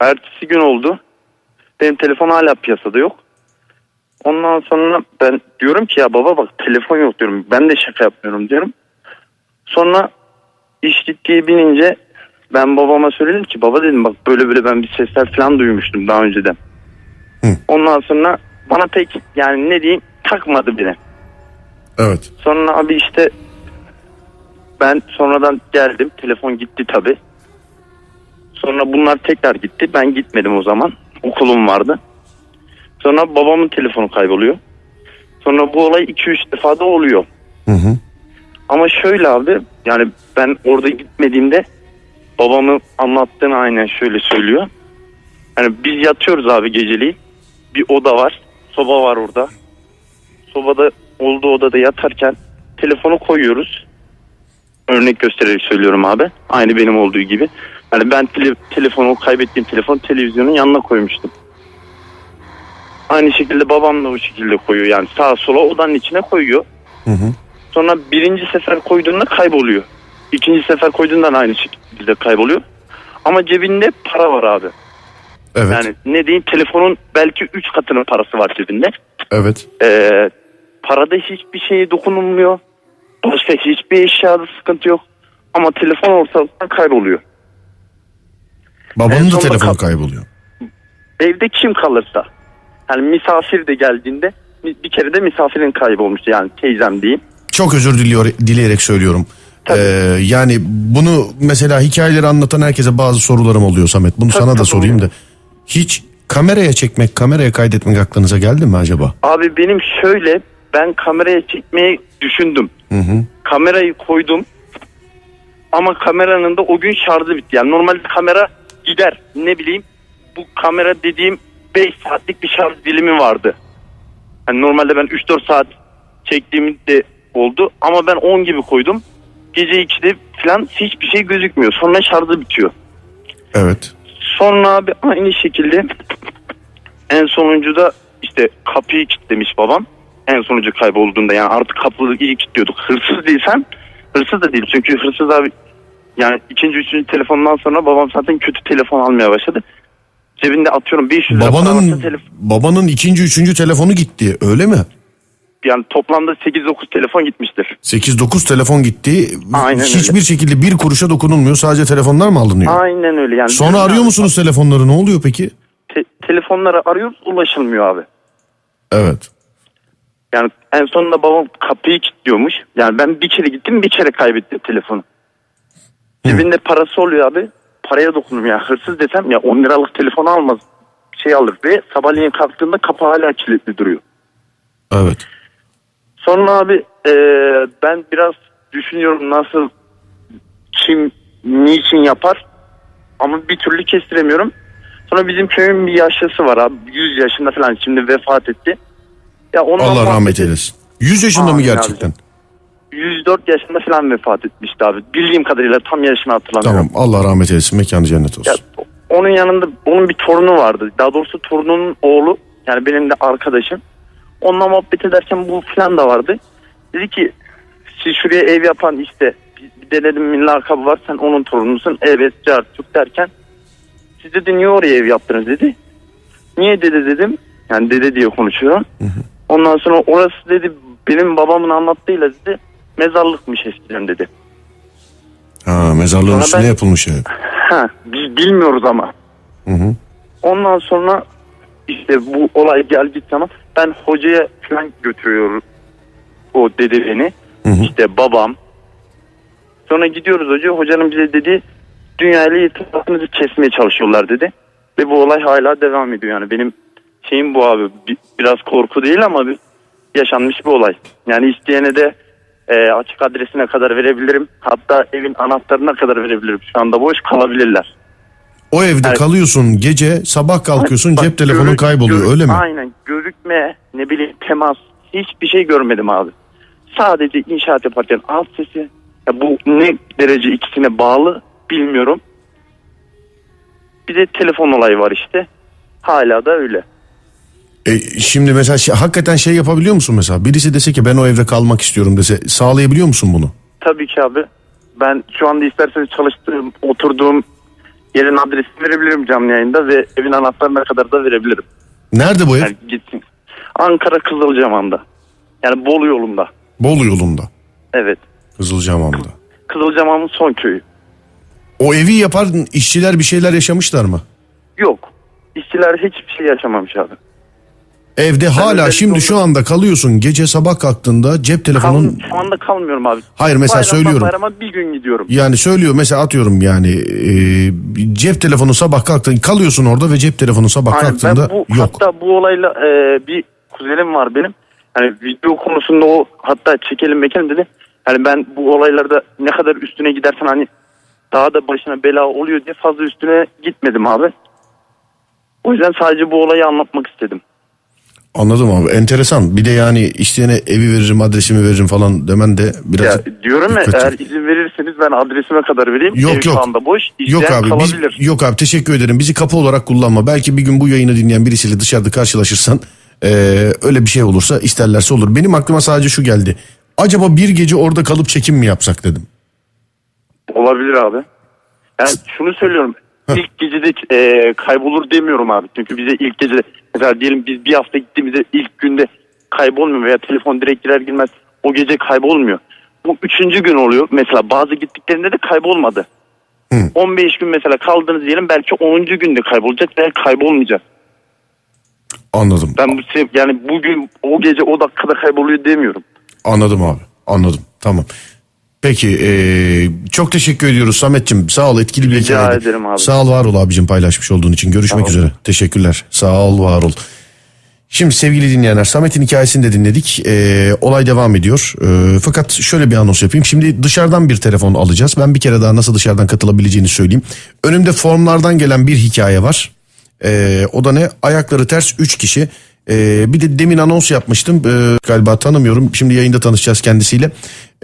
ertesi gün oldu. Benim telefon hala piyasada yok. Ondan sonra ben diyorum ki ya baba bak telefon yok diyorum. Ben de şaka yapmıyorum diyorum. Sonra iş ciddiye binince ben babama söyledim ki baba dedim bak böyle böyle ben bir sesler falan duymuştum daha önceden. Hı. Ondan sonra bana pek yani ne diyeyim takmadı bile. Evet. Sonra abi işte ben sonradan geldim. Telefon gitti tabi. Sonra bunlar tekrar gitti. Ben gitmedim o zaman. Okulum vardı. Sonra babamın telefonu kayboluyor. Sonra bu olay 2-3 defa da oluyor. Hı hı. Ama şöyle abi yani ben orada gitmediğimde babamın anlattığını aynen şöyle söylüyor. Yani biz yatıyoruz abi geceliği. Bir oda var. Soba var orada. Sobada olduğu odada yatarken telefonu koyuyoruz. Örnek göstererek söylüyorum abi. Aynı benim olduğu gibi. Yani ben tele- telefonu kaybettiğim telefon televizyonun yanına koymuştum. Aynı şekilde babam da o şekilde koyuyor. Yani sağa sola odanın içine koyuyor. Hı hı. Sonra birinci sefer koyduğunda kayboluyor. İkinci sefer koyduğunda da aynı şekilde kayboluyor. Ama cebinde para var abi. Evet. Yani ne diyeyim telefonun belki 3 katının parası var cebinde. Evet. Ee, parada hiçbir şeye dokunulmuyor. Başka hiçbir eşyada sıkıntı yok. Ama telefon ortalıktan kayboluyor. Babanın En da telefonu kayboluyor. Evde kim kalırsa. Yani misafir de geldiğinde bir kere de misafirin kaybolmuştu yani teyzem diyeyim. Çok özür diliyor, dileyerek söylüyorum. Tabii. Ee, yani bunu mesela hikayeleri anlatan herkese bazı sorularım oluyor Samet. Bunu Tabii, sana da tabii, sorayım da. Hiç kameraya çekmek, kameraya kaydetmek aklınıza geldi mi acaba? Abi benim şöyle ben kameraya çekmeyi düşündüm. Hı hı. Kamerayı koydum. Ama kameranın da o gün şarjı bitti. Yani normalde kamera gider. Ne bileyim bu kamera dediğim 5 saatlik bir şarj dilimi vardı. Yani normalde ben 3-4 saat çektiğim de oldu. Ama ben 10 gibi koydum. Gece 2'de falan hiçbir şey gözükmüyor. Sonra şarjı bitiyor. Evet. Sonra abi aynı şekilde en sonuncu da işte kapıyı kilitlemiş babam. En sonucu kaybolduğunda yani artık kapıyı iyi kilitliyorduk. Hırsız değilsen hırsız da değil. Çünkü hırsız abi yani ikinci üçüncü telefondan sonra babam zaten kötü telefon almaya başladı. Cebinde atıyorum 500 lira para Babanın varsa telefon. babanın ikinci, üçüncü telefonu gitti. Öyle mi? Yani toplamda 8-9 telefon gitmiştir. 8-9 telefon gitti. Aynen Hiçbir öyle. şekilde bir kuruşa dokunulmuyor. Sadece telefonlar mı alınıyor? Aynen öyle yani. Sonra arıyor musunuz telefonları? Ne oluyor peki? Te- telefonları arıyoruz ulaşılmıyor abi. Evet. Yani en sonunda babam kapıyı kilitliyormuş. Yani ben bir kere gittim bir kere kaybettim telefonu. Cebinde parası oluyor abi. Paraya dokunum ya. Hırsız desem ya 10 liralık telefonu almaz. Şey alır ve sabahleyin kalktığında kapı hala kilitli duruyor. Evet. Sonra abi e, ben biraz düşünüyorum nasıl kim niçin yapar ama bir türlü kestiremiyorum. Sonra bizim köyün bir yaşlısı var abi 100 yaşında falan şimdi vefat etti. Ya Allah rahmet eylesin. 100 yaşında mı Amin gerçekten? 104 yaşında falan vefat etmişti abi. Bildiğim kadarıyla tam yaşını hatırlamıyorum. Tamam Allah rahmet eylesin mekanı cennet olsun. Ya, onun yanında onun bir torunu vardı. Daha doğrusu torunun oğlu yani benim de arkadaşım. Onunla muhabbet ederken bu falan da vardı. Dedi ki siz şuraya ev yapan işte bir dedemin lakabı var sen onun torunusun. Evet Cartuk derken siz dedi niye oraya ev yaptınız dedi. Niye dede dedim. Yani dede diye konuşuyorum. Ondan sonra orası dedi benim babamın anlattığıyla dedi mezarlıkmış eskiden dedi. Ha mezarlığın Sonra üstüne ben- yapılmış ev. Ha, biz bilmiyoruz ama. Hı hı. Ondan sonra işte bu olay geldiği zaman ben hocaya falan götürüyorum o dedi beni. Hı hı. İşte babam. Sonra gidiyoruz hoca. Hocanın bize dedi dünyayla irtibatınızı kesmeye çalışıyorlar dedi. Ve bu olay hala devam ediyor yani. Benim şeyim bu abi. Bi- Biraz korku değil ama bir yaşanmış bir olay. Yani isteyene de e, açık adresine kadar verebilirim. Hatta evin anahtarına kadar verebilirim. Şu anda boş kalabilirler. O evde Evet. kalıyorsun gece sabah kalkıyorsun Bak, cep telefonun görü- kayboluyor görü- öyle mi? Aynen görükme ne bileyim temas hiçbir şey görmedim abi. Sadece inşaat yaparken alt sesi ya bu ne derece ikisine bağlı bilmiyorum. Bir de telefon olayı var işte. Hala da öyle. E, şimdi mesela şey- hakikaten şey yapabiliyor musun mesela? Birisi dese ki ben o evde kalmak istiyorum dese sağlayabiliyor musun bunu? Tabii ki abi. Ben şu anda isterseniz çalıştığım, oturduğum yerin adresini verebilirim canlı yayında ve evin anahtarına kadar da verebilirim. Nerede bu ev? Yani gitsin. Ankara Kızılcahamam'da. Yani Bolu yolunda. Bolu yolunda. Evet. Kızılcahamam'da. Kızılcahamam'ın son köyü. O evi yapar işçiler bir şeyler yaşamışlar mı? Yok. İşçiler hiçbir şey yaşamamış abi. Evde hala özellikle şimdi şu anda kalıyorsun gece sabah kalktığında cep Kal, telefonun şu anda kalmıyorum abi. Hayır mesela Bayramdan söylüyorum. Bayrama bir gün gidiyorum. Yani söylüyor mesela atıyorum yani e, cep telefonu sabah kalktın kalıyorsun orada ve cep telefonu sabah Aynen, kalktığında ben bu, yok. Hatta bu olayla e, bir kuzenim var benim. Hani video konusunda o hatta çekelim mekelim dedi. Yani ben bu olaylarda ne kadar üstüne gidersen hani daha da başına bela oluyor diye fazla üstüne gitmedim abi. O yüzden sadece bu olayı anlatmak istedim. Anladım abi enteresan. Bir de yani isteyene evi veririm adresimi veririm falan demen de biraz Ya diyorum ya eğer izin verirseniz ben adresime kadar vereyim. Yok, Ev yok. şu anda boş. Yok İsteyen abi biz, kalabilir. yok abi teşekkür ederim. Bizi kapı olarak kullanma. Belki bir gün bu yayını dinleyen birisiyle dışarıda karşılaşırsan eee, öyle bir şey olursa isterlerse olur. Benim aklıma sadece şu geldi. Acaba bir gece orada kalıp çekim mi yapsak dedim. Olabilir abi. Yani şunu söylüyorum. İlk gecede e, kaybolur demiyorum abi. Çünkü bize ilk gecede mesela diyelim biz bir hafta gittiğimizde ilk günde kaybolmuyor veya telefon direkt girer girmez o gece kaybolmuyor. Bu üçüncü gün oluyor. Mesela bazı gittiklerinde de kaybolmadı. Hı. 15 gün mesela kaldınız diyelim belki 10. günde kaybolacak veya kaybolmayacak. Anladım. Ben bu se- yani bugün o gece o dakikada kayboluyor demiyorum. Anladım abi. Anladım. Tamam. Peki eee, çok teşekkür ediyoruz Samet'ciğim. Sağ ol etkili bir Rica hikayeydi. ederim abi. Sağ ol var ol abicim paylaşmış olduğun için. Görüşmek Sağ ol. üzere. Teşekkürler. Sağ ol var ol. Şimdi sevgili dinleyenler Samet'in hikayesini de dinledik. Ee, olay devam ediyor. Ee, fakat şöyle bir anons yapayım. Şimdi dışarıdan bir telefon alacağız. Ben bir kere daha nasıl dışarıdan katılabileceğini söyleyeyim. Önümde formlardan gelen bir hikaye var. Ee, o da ne? Ayakları ters 3 kişi. Ee, bir de demin anons yapmıştım. Ee, galiba tanımıyorum. Şimdi yayında tanışacağız kendisiyle.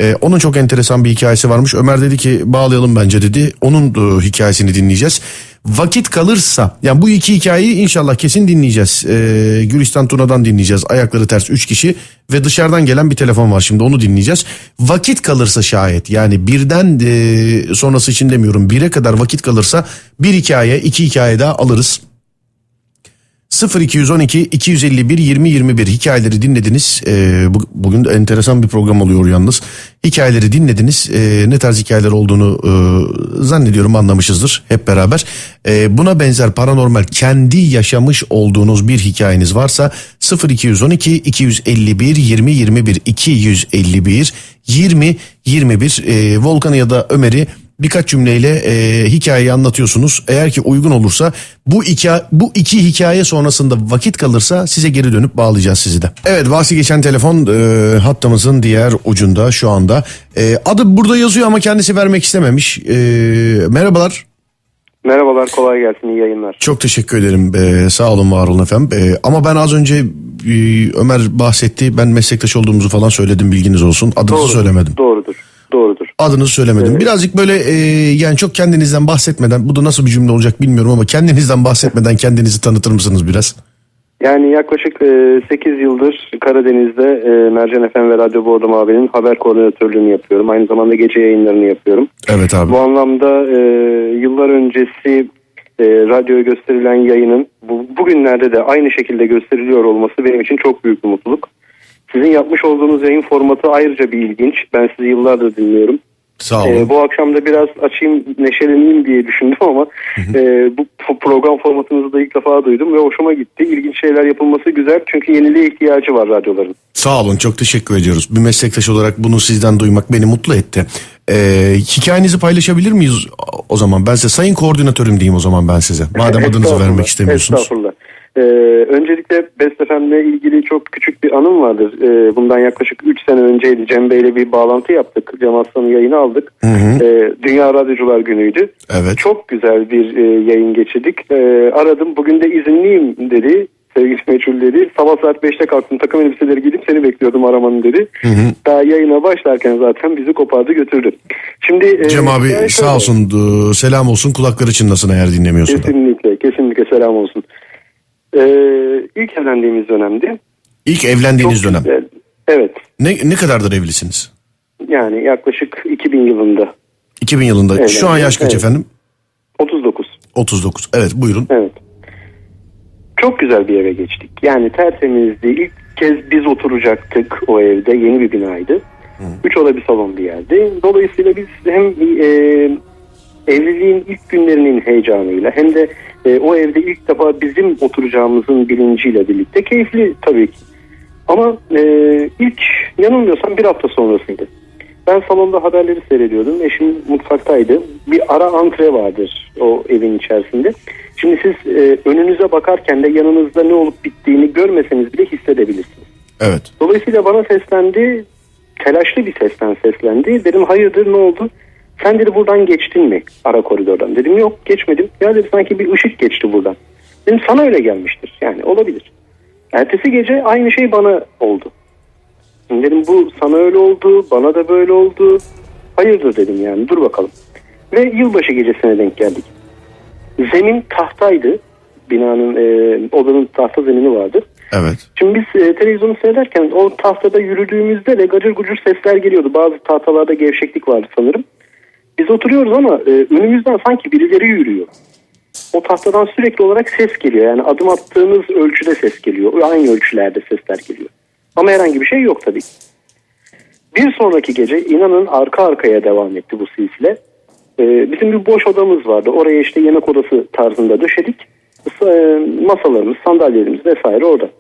Ee, onun çok enteresan bir hikayesi varmış. Ömer dedi ki bağlayalım bence dedi. Onun e, hikayesini dinleyeceğiz. Vakit kalırsa yani bu iki hikayeyi inşallah kesin dinleyeceğiz. Ee, Gülistan Tuna'dan dinleyeceğiz. Ayakları ters 3 kişi ve dışarıdan gelen bir telefon var şimdi onu dinleyeceğiz. Vakit kalırsa şayet yani birden e, sonrası için demiyorum bire kadar vakit kalırsa bir hikaye iki hikaye daha alırız. 0212 251 20 21 hikayeleri dinlediniz. Ee, bu- bugün de enteresan bir program oluyor yalnız. Hikayeleri dinlediniz. Ee, ne tarz hikayeler olduğunu e, zannediyorum anlamışızdır hep beraber. Ee, buna benzer paranormal kendi yaşamış olduğunuz bir hikayeniz varsa 0212 251 20 21 251 20 21 e, Volkan'ı ya da Ömer'i birkaç cümleyle e, hikayeyi anlatıyorsunuz. Eğer ki uygun olursa bu iki, bu iki hikaye sonrasında vakit kalırsa size geri dönüp bağlayacağız sizi de. Evet bahsi geçen telefon e, hattımızın diğer ucunda şu anda. E, adı burada yazıyor ama kendisi vermek istememiş. E, merhabalar. Merhabalar kolay gelsin iyi yayınlar. Çok teşekkür ederim. E, sağ olun var olun efendim. E, ama ben az önce e, Ömer bahsetti. Ben meslektaş olduğumuzu falan söyledim bilginiz olsun. Adınızı söylemedim. Doğrudur. Doğrudur. Adınızı söylemedim. Birazcık böyle e, yani çok kendinizden bahsetmeden bu da nasıl bir cümle olacak bilmiyorum ama kendinizden bahsetmeden kendinizi tanıtır mısınız biraz? Yani yaklaşık e, 8 yıldır Karadeniz'de e, Mercan FM ve Radyo Bordo abinin haber koordinatörlüğünü yapıyorum. Aynı zamanda gece yayınlarını yapıyorum. Evet abi. Bu anlamda e, yıllar öncesi e, radyoya gösterilen yayının bu, bugünlerde de aynı şekilde gösteriliyor olması benim için çok büyük bir mutluluk. Sizin yapmış olduğunuz yayın formatı ayrıca bir ilginç. Ben sizi yıllardır dinliyorum. Sağ olun. Ee, bu akşam da biraz açayım neşeleneyim diye düşündüm ama e, bu program formatınızı da ilk defa duydum ve hoşuma gitti. İlginç şeyler yapılması güzel çünkü yeniliğe ihtiyacı var radyoların. Sağ olun çok teşekkür ediyoruz. Bir meslektaş olarak bunu sizden duymak beni mutlu etti. Ee, hikayenizi paylaşabilir miyiz o zaman? Ben size sayın koordinatörüm diyeyim o zaman ben size. Madem adınızı vermek istemiyorsunuz. Estağfurullah. Ee, öncelikle Best FM'le ilgili çok küçük bir anım vardır. Ee, bundan yaklaşık 3 sene önceydi. Cem Bey'le bir bağlantı yaptık. Cem Aslan'ın yayını aldık. Ee, Dünya Radyocular Günü'ydü. Evet. Çok güzel bir e, yayın geçirdik. Ee, aradım bugün de izinliyim dedi. Sevgili meçhul dedi. Sabah saat 5'te kalktım takım elbiseleri giydim seni bekliyordum aramanı dedi. Daha yayına başlarken zaten bizi kopardı götürdü. Şimdi e, Cem abi yani şöyle- sağ olsun e, selam olsun kulakları çınlasın eğer dinlemiyorsa da. Kesinlikle kesinlikle selam olsun. Ee, ilk evlendiğimiz dönemdi. İlk evlendiğiniz Çok dönem. güzel. Evet Ne, ne kadardır evlisiniz? yani yaklaşık 2000 yılında 2000 yılında. Evet, Şu an yaş kaç evet. efendim? 39 39. Evet buyurun. evet. Çok güzel bir eve geçtik. Yani tertemizdi. İlk kez biz oturacaktık o evde. Yeni bir binaydı. Üç oda bir salon bir yerdi. Dolayısıyla biz hem e, evliliğin ilk günlerinin heyecanıyla hem de e, o evde ilk defa bizim oturacağımızın bilinciyle birlikte keyifli tabii ki. Ama e, ilk yanılmıyorsam bir hafta sonrasıydı. Ben salonda haberleri seyrediyordum. Eşim mutfaktaydı. Bir ara antre vardır o evin içerisinde. Şimdi siz e, önünüze bakarken de yanınızda ne olup bittiğini görmeseniz bile hissedebilirsiniz. Evet. Dolayısıyla bana seslendi. Telaşlı bir sesten seslendi. Dedim hayırdır ne oldu? Sen dedi buradan geçtin mi ara koridordan? Dedim yok geçmedim. Ya dedi sanki bir ışık geçti buradan. Dedim sana öyle gelmiştir. Yani olabilir. Ertesi gece aynı şey bana oldu. Dedim bu sana öyle oldu, bana da böyle oldu. Hayırdır dedim yani dur bakalım. Ve yılbaşı gecesine denk geldik. Zemin tahtaydı. Binanın, e, odanın tahta zemini vardı. Evet. Şimdi biz e, televizyonu seyrederken o tahtada yürüdüğümüzde de gacır gucur sesler geliyordu. Bazı tahtalarda gevşeklik vardı sanırım. Biz oturuyoruz ama e, önümüzden sanki birileri yürüyor. O tahtadan sürekli olarak ses geliyor. Yani adım attığımız ölçüde ses geliyor. Aynı ölçülerde sesler geliyor. Ama herhangi bir şey yok tabii. Bir sonraki gece inanın arka arkaya devam etti bu silsile. Ee, bizim bir boş odamız vardı. Oraya işte yemek odası tarzında döşedik. Sa- Masalarımız, sandalyelerimiz vesaire orada.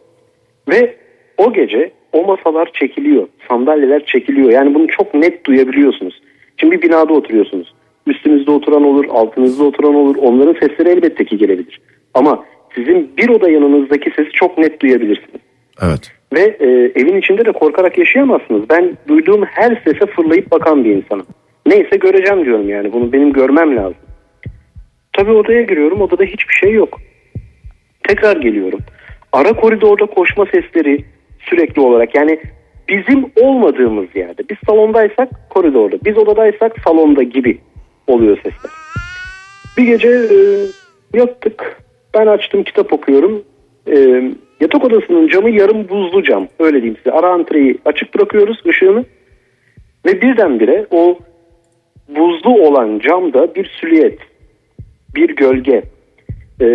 Ve o gece o masalar çekiliyor. Sandalyeler çekiliyor. Yani bunu çok net duyabiliyorsunuz. Şimdi bir binada oturuyorsunuz. Üstünüzde oturan olur, altınızda oturan olur. Onların sesleri elbette ki gelebilir. Ama sizin bir oda yanınızdaki sesi çok net duyabilirsiniz. Evet. Ve e, evin içinde de korkarak yaşayamazsınız. Ben duyduğum her sese fırlayıp bakan bir insanım. Neyse göreceğim diyorum yani. Bunu benim görmem lazım. Tabii odaya giriyorum. Odada hiçbir şey yok. Tekrar geliyorum. Ara koridorda koşma sesleri sürekli olarak yani bizim olmadığımız yerde. Biz salondaysak koridorda. Biz odadaysak salonda gibi oluyor sesler. Bir gece e, yattık. Ben açtım kitap okuyorum. E, yatak odasının camı yarım buzlu cam. Öyle diyeyim size. Ara antreyi açık bırakıyoruz ışığını. Ve birdenbire o buzlu olan camda bir silüet, bir gölge. E,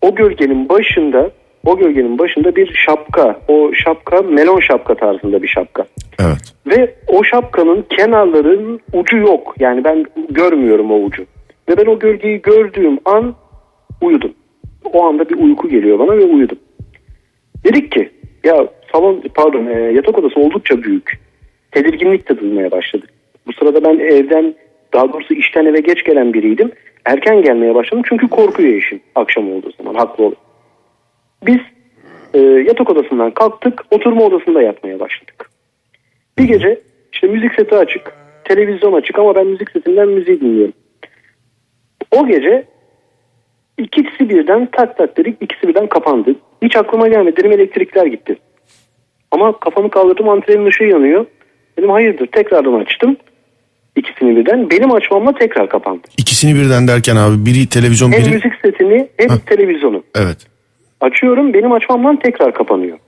o gölgenin başında o gölgenin başında bir şapka. O şapka melon şapka tarzında bir şapka. Evet. Ve o şapkanın kenarlarının ucu yok. Yani ben görmüyorum o ucu. Ve ben o gölgeyi gördüğüm an uyudum. O anda bir uyku geliyor bana ve uyudum. Dedik ki ya salon pardon e, yatak odası oldukça büyük. Tedirginlik de duymaya başladık. Bu sırada ben evden daha doğrusu işten eve geç gelen biriydim. Erken gelmeye başladım çünkü korkuyor eşim akşam olduğu zaman haklı olarak. Biz e, yatak odasından kalktık oturma odasında yatmaya başladık. Bir gece işte müzik seti açık, televizyon açık ama ben müzik setinden müziği dinliyorum. O gece ikisi birden tak tak dedik, ikisi birden kapandı. Hiç aklıma gelmedi. Dedim elektrikler gitti. Ama kafamı kaldırdım antrenin ışığı yanıyor. Dedim hayırdır tekrardan açtım. İkisini birden. Benim açmamla tekrar kapandı. İkisini birden derken abi biri televizyon Hem biri... müzik setini hem Heh. televizyonu. Evet. Açıyorum benim açmamdan tekrar kapanıyor.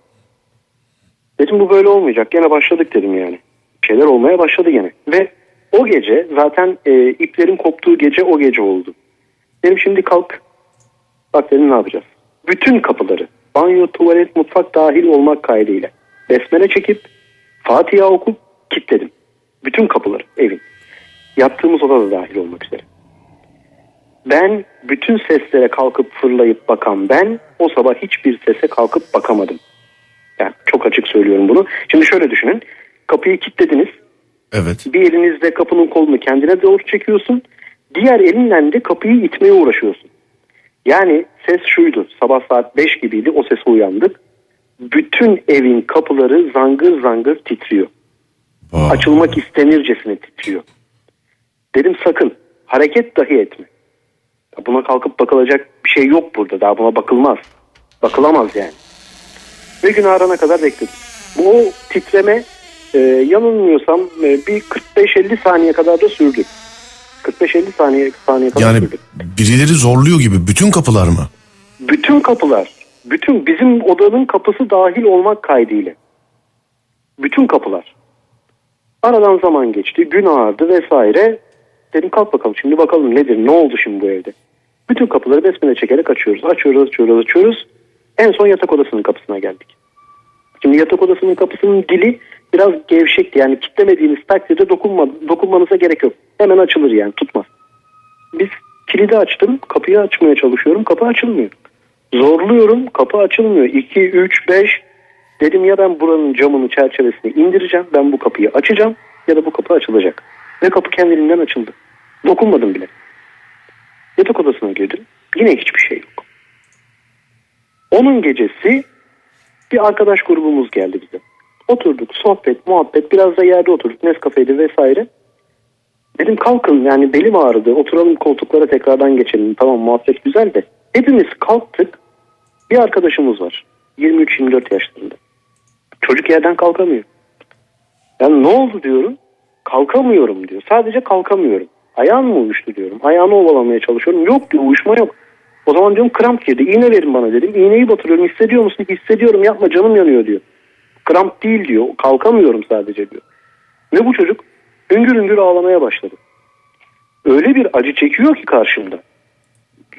Dedim bu böyle olmayacak. Gene başladık dedim yani. Şeyler olmaya başladı gene. Ve o gece zaten e, iplerin koptuğu gece o gece oldu. Dedim şimdi kalk. Bak dedim ne yapacağız? Bütün kapıları banyo, tuvalet, mutfak dahil olmak kaydıyla besmele çekip Fatiha okup kilitledim. Bütün kapıları evin. Yattığımız oda da dahil olmak üzere. Ben bütün seslere kalkıp fırlayıp bakan ben o sabah hiçbir sese kalkıp bakamadım. Yani çok açık söylüyorum bunu. Şimdi şöyle düşünün. Kapıyı kilitlediniz. Evet. Bir elinizle kapının kolunu kendine doğru çekiyorsun. Diğer elinle de kapıyı itmeye uğraşıyorsun. Yani ses şuydu. Sabah saat 5 gibiydi. O sese uyandık. Bütün evin kapıları zangır zangır titriyor. Vay. Açılmak istenircesine titriyor. Dedim sakın hareket dahi etme. Buna kalkıp bakılacak bir şey yok burada. Daha buna bakılmaz. Bakılamaz yani. Ve gün ağarana kadar bekledim. Bu o titreme e, yanılmıyorsam e, bir 45-50 saniye kadar da sürdü. 45-50 saniye, saniye kadar Yani sürdü. birileri zorluyor gibi bütün kapılar mı? Bütün kapılar, bütün bizim odanın kapısı dahil olmak kaydıyla. Bütün kapılar. Aradan zaman geçti, gün ağardı vesaire. Dedim kalk bakalım şimdi bakalım nedir, ne oldu şimdi bu evde. Bütün kapıları besmele çekerek açıyoruz. Açıyoruz, açıyoruz, açıyoruz. En son yatak odasının kapısına geldik. Şimdi yatak odasının kapısının dili biraz gevşekti. Yani kitlemediğiniz takdirde dokunma, dokunmanıza gerek yok. Hemen açılır yani tutmaz. Biz kilidi açtım. Kapıyı açmaya çalışıyorum. Kapı açılmıyor. Zorluyorum. Kapı açılmıyor. 2, 3, 5. Dedim ya ben buranın camını çerçevesini indireceğim. Ben bu kapıyı açacağım. Ya da bu kapı açılacak. Ve kapı kendiliğinden açıldı. Dokunmadım bile. Yatak odasına girdim. Yine hiçbir şey yok. Onun gecesi bir arkadaş grubumuz geldi bize. Oturduk sohbet muhabbet biraz da yerde oturduk Nescafe'de vesaire. Dedim kalkın yani belim ağrıdı oturalım koltuklara tekrardan geçelim tamam muhabbet güzel de. Hepimiz kalktık bir arkadaşımız var 23-24 yaşlarında. Çocuk yerden kalkamıyor. Yani ne oldu diyorum kalkamıyorum diyor sadece kalkamıyorum. Ayağın mı uyuştu diyorum ayağını ovalamaya çalışıyorum yok diyor uyuşma yok. O zaman diyorum kramp girdi iğne verin bana dedim iğneyi batırıyorum hissediyor musun hissediyorum yapma canım yanıyor diyor. Kramp değil diyor kalkamıyorum sadece diyor. Ve bu çocuk hüngür hüngür ağlamaya başladı. Öyle bir acı çekiyor ki karşımda.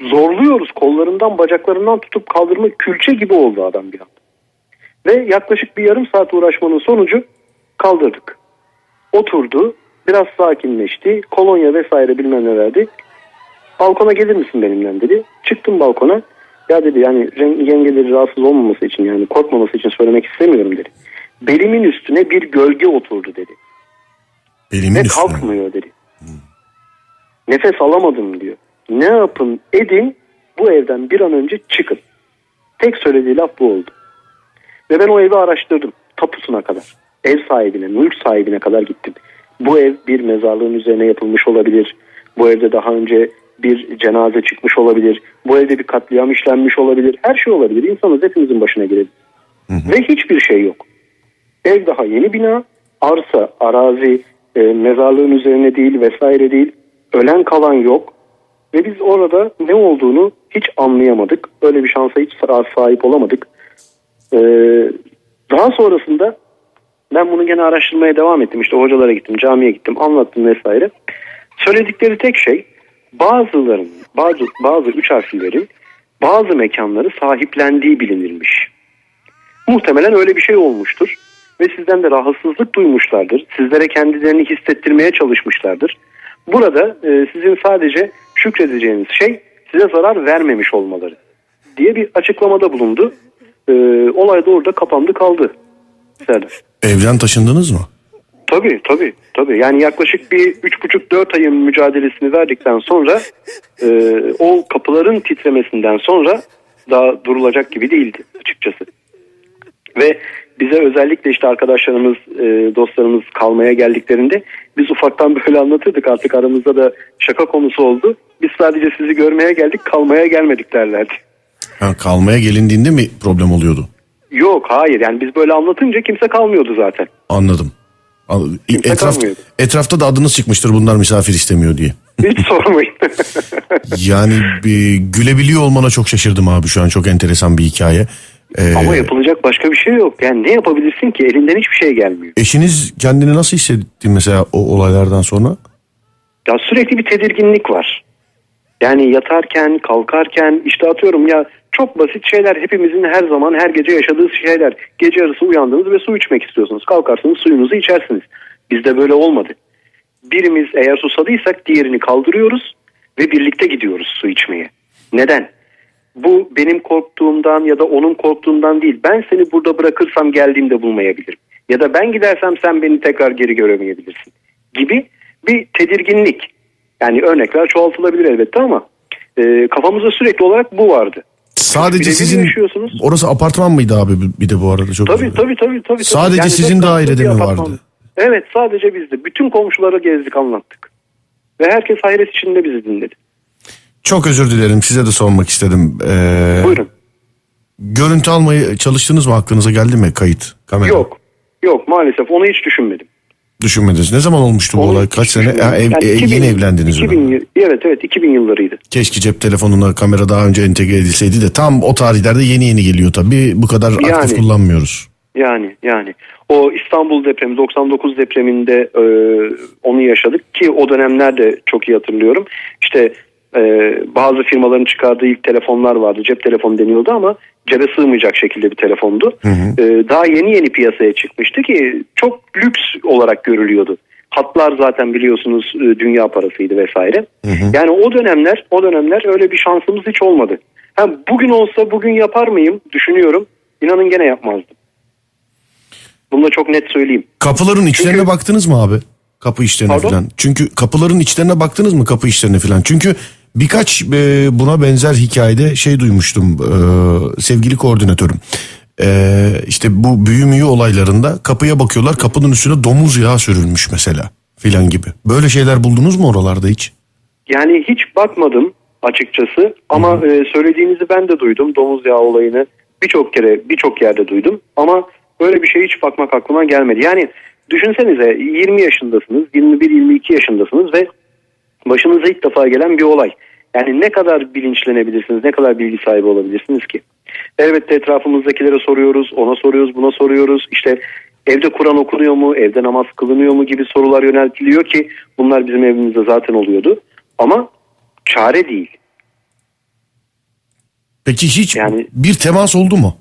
Zorluyoruz kollarından bacaklarından tutup kaldırma külçe gibi oldu adam bir anda. Ve yaklaşık bir yarım saat uğraşmanın sonucu kaldırdık. Oturdu biraz sakinleşti kolonya vesaire bilmem ne verdi. Balkona gelir misin benimle dedi. Çıktım balkona. Ya dedi yani yengeleri rahatsız olmaması için yani korkmaması için söylemek istemiyorum dedi. Belimin üstüne bir gölge oturdu dedi. Elimin Ve üstüne. kalkmıyor dedi. Nefes alamadım diyor. Ne yapın edin bu evden bir an önce çıkın. Tek söylediği laf bu oldu. Ve ben o evi araştırdım tapusuna kadar. Ev sahibine, mülk sahibine kadar gittim. Bu ev bir mezarlığın üzerine yapılmış olabilir. Bu evde daha önce bir cenaze çıkmış olabilir. Bu evde bir katliam işlenmiş olabilir. Her şey olabilir. İnsanız hepimizin başına gelebilir. Ve hiçbir şey yok. Ev daha yeni bina, arsa, arazi, e, mezarlığın üzerine değil vesaire değil. Ölen kalan yok. Ve biz orada ne olduğunu hiç anlayamadık. Öyle bir şansa hiç sa- sahip olamadık. Ee, daha sonrasında ben bunu gene araştırmaya devam ettim. İşte hocalara gittim, camiye gittim, anlattım vesaire. Söyledikleri tek şey bazıların, bazı, bazı üç harflilerin bazı mekanları sahiplendiği bilinirmiş. Muhtemelen öyle bir şey olmuştur. Ve sizden de rahatsızlık duymuşlardır. Sizlere kendilerini hissettirmeye çalışmışlardır. Burada e, sizin sadece şükredeceğiniz şey size zarar vermemiş olmaları diye bir açıklamada bulundu. E, olay da orada kapandı kaldı. Serdar. Evden taşındınız mı? Tabii tabii tabii. Yani yaklaşık bir üç buçuk dört ayın mücadelesini verdikten sonra e, o kapıların titremesinden sonra daha durulacak gibi değildi açıkçası. Ve bize özellikle işte arkadaşlarımız, e, dostlarımız kalmaya geldiklerinde biz ufaktan böyle anlatırdık artık aramızda da şaka konusu oldu. Biz sadece sizi görmeye geldik kalmaya gelmedik derlerdi. Ha, kalmaya gelindiğinde mi problem oluyordu? Yok hayır yani biz böyle anlatınca kimse kalmıyordu zaten. Anladım. An- Kimse Etraf, kalmıyordu. etrafta da adınız çıkmıştır bunlar misafir istemiyor diye. Hiç sormayın. Yani e, gülebiliyor olmana çok şaşırdım abi şu an çok enteresan bir hikaye. Ee, Ama yapılacak başka bir şey yok. Yani ne yapabilirsin ki? Elinden hiçbir şey gelmiyor. eşiniz kendini nasıl hissetti mesela o olaylardan sonra? Ya sürekli bir tedirginlik var. Yani yatarken, kalkarken işte atıyorum ya çok basit şeyler hepimizin her zaman her gece yaşadığı şeyler. Gece yarısı uyandınız ve su içmek istiyorsunuz. Kalkarsınız suyunuzu içersiniz. Bizde böyle olmadı. Birimiz eğer susadıysak diğerini kaldırıyoruz ve birlikte gidiyoruz su içmeye. Neden? Bu benim korktuğumdan ya da onun korktuğundan değil. Ben seni burada bırakırsam geldiğimde bulmayabilirim. Ya da ben gidersem sen beni tekrar geri göremeyebilirsin. Gibi bir tedirginlik. Yani örnekler çoğaltılabilir elbette ama e, kafamızda sürekli olarak bu vardı. Sadece Birebir sizin yaşıyorsunuz. orası apartman mıydı abi bir de bu arada çok Tabii dilerim. tabii tabii. tabii. Sadece Yani sizin dört dairede bir mi apartman. vardı? Evet sadece bizde. Bütün komşulara gezdik anlattık. Ve herkes hayret içinde bizi dinledi. Çok özür dilerim size de sormak istedim. Ee, Buyurun. Görüntü almayı çalıştınız mı aklınıza geldi mi kayıt kamera? Yok. Yok maalesef onu hiç düşünmedim. Düşünmediniz. Ne zaman olmuştu bu Onu olay? hiç Kaç sene? düşünmedim. Ha, ev- Yani e, 2000 yeni evlendiniz 2000, mi? yıl- Evet evet 2000 yıllarıydı. Keşke cep telefonuna kamera daha önce entegre edilseydi de tam o tarihlerde yeni yeni geliyor tabii. Bu kadar aktif Yani. kullanmıyoruz. Yani yani o İstanbul depremi 99 depreminde e, onu yaşadık ki o dönemlerde çok iyi hatırlıyorum. İşte e, bazı firmaların çıkardığı ilk telefonlar vardı. Cep telefonu deniyordu ama cebe sığmayacak şekilde bir telefondu. E, daha yeni yeni piyasaya çıkmıştı ki çok lüks olarak görülüyordu. Hatlar zaten biliyorsunuz e, dünya parasıydı vesaire. Yani o dönemler o dönemler öyle bir şansımız hiç olmadı. Ha, bugün olsa bugün yapar mıyım düşünüyorum. İnanın gene yapmazdım. Bunu da çok net söyleyeyim. Kapıların içlerine Çünkü- baktınız mı abi? Kapı içlerine Pardon? falan. Çünkü kapıların içlerine baktınız mı kapı içlerine falan? Çünkü birkaç e, buna benzer hikayede şey duymuştum e, sevgili koordinatörüm. E, işte bu büyümüyü olaylarında kapıya bakıyorlar kapının üstüne domuz yağı sürülmüş mesela filan gibi. Böyle şeyler buldunuz mu oralarda hiç? Yani hiç bakmadım açıkçası ama e, söylediğinizi ben de duydum. Domuz yağı olayını birçok kere birçok yerde duydum ama böyle bir şey hiç bakmak aklıma gelmedi. Yani düşünsenize 20 yaşındasınız, 21-22 yaşındasınız ve başınıza ilk defa gelen bir olay. Yani ne kadar bilinçlenebilirsiniz, ne kadar bilgi sahibi olabilirsiniz ki? Elbette etrafımızdakilere soruyoruz, ona soruyoruz, buna soruyoruz. İşte evde Kur'an okunuyor mu, evde namaz kılınıyor mu gibi sorular yöneltiliyor ki bunlar bizim evimizde zaten oluyordu. Ama çare değil. Peki hiç Yani- bir temas oldu mu?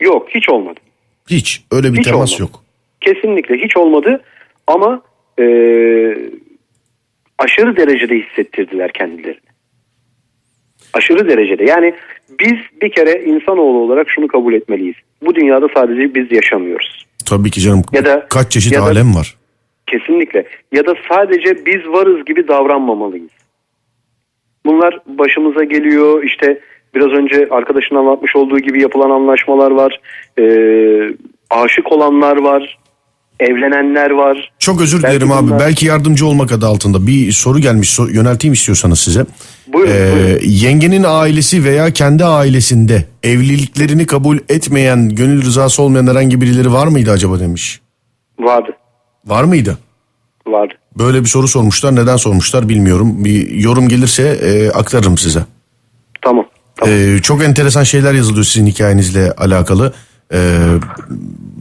Yok hiç olmadı. Hiç öyle bir Hiç temas olmadı. yok. Kesinlikle hiç olmadı ama e, aşırı derecede hissettirdiler kendilerini. Aşırı derecede. Yani biz bir kere insanoğlu olarak şunu kabul etmeliyiz. Bu dünyada sadece biz yaşamıyoruz. Tabii ki canım. Ya da- Kaç çeşit ya da- alem var. Kesinlikle. Ya da sadece biz varız gibi davranmamalıyız. Bunlar başımıza geliyor. İşte biraz önce arkadaşın anlatmış olduğu gibi yapılan anlaşmalar var. Ee, aşık olanlar var. Evlenenler var. Çok özür Belki dilerim abi. bunlar- Belki yardımcı olmak adı altında bir soru gelmiş. sor- yönelteyim istiyorsanız size. Buyurun, Ee, buyurun. yengenin ailesi veya kendi ailesinde evliliklerini kabul etmeyen, gönül rızası olmayan herhangi birileri var mıydı acaba demiş. Vardı. Var mıydı? Vardı. Böyle bir soru sormuşlar. Neden sormuşlar bilmiyorum. Bir yorum gelirse e, aktarırım size. Tamam. tamam. Ee, çok enteresan şeyler yazılıyor sizin hikayenizle alakalı. Ee,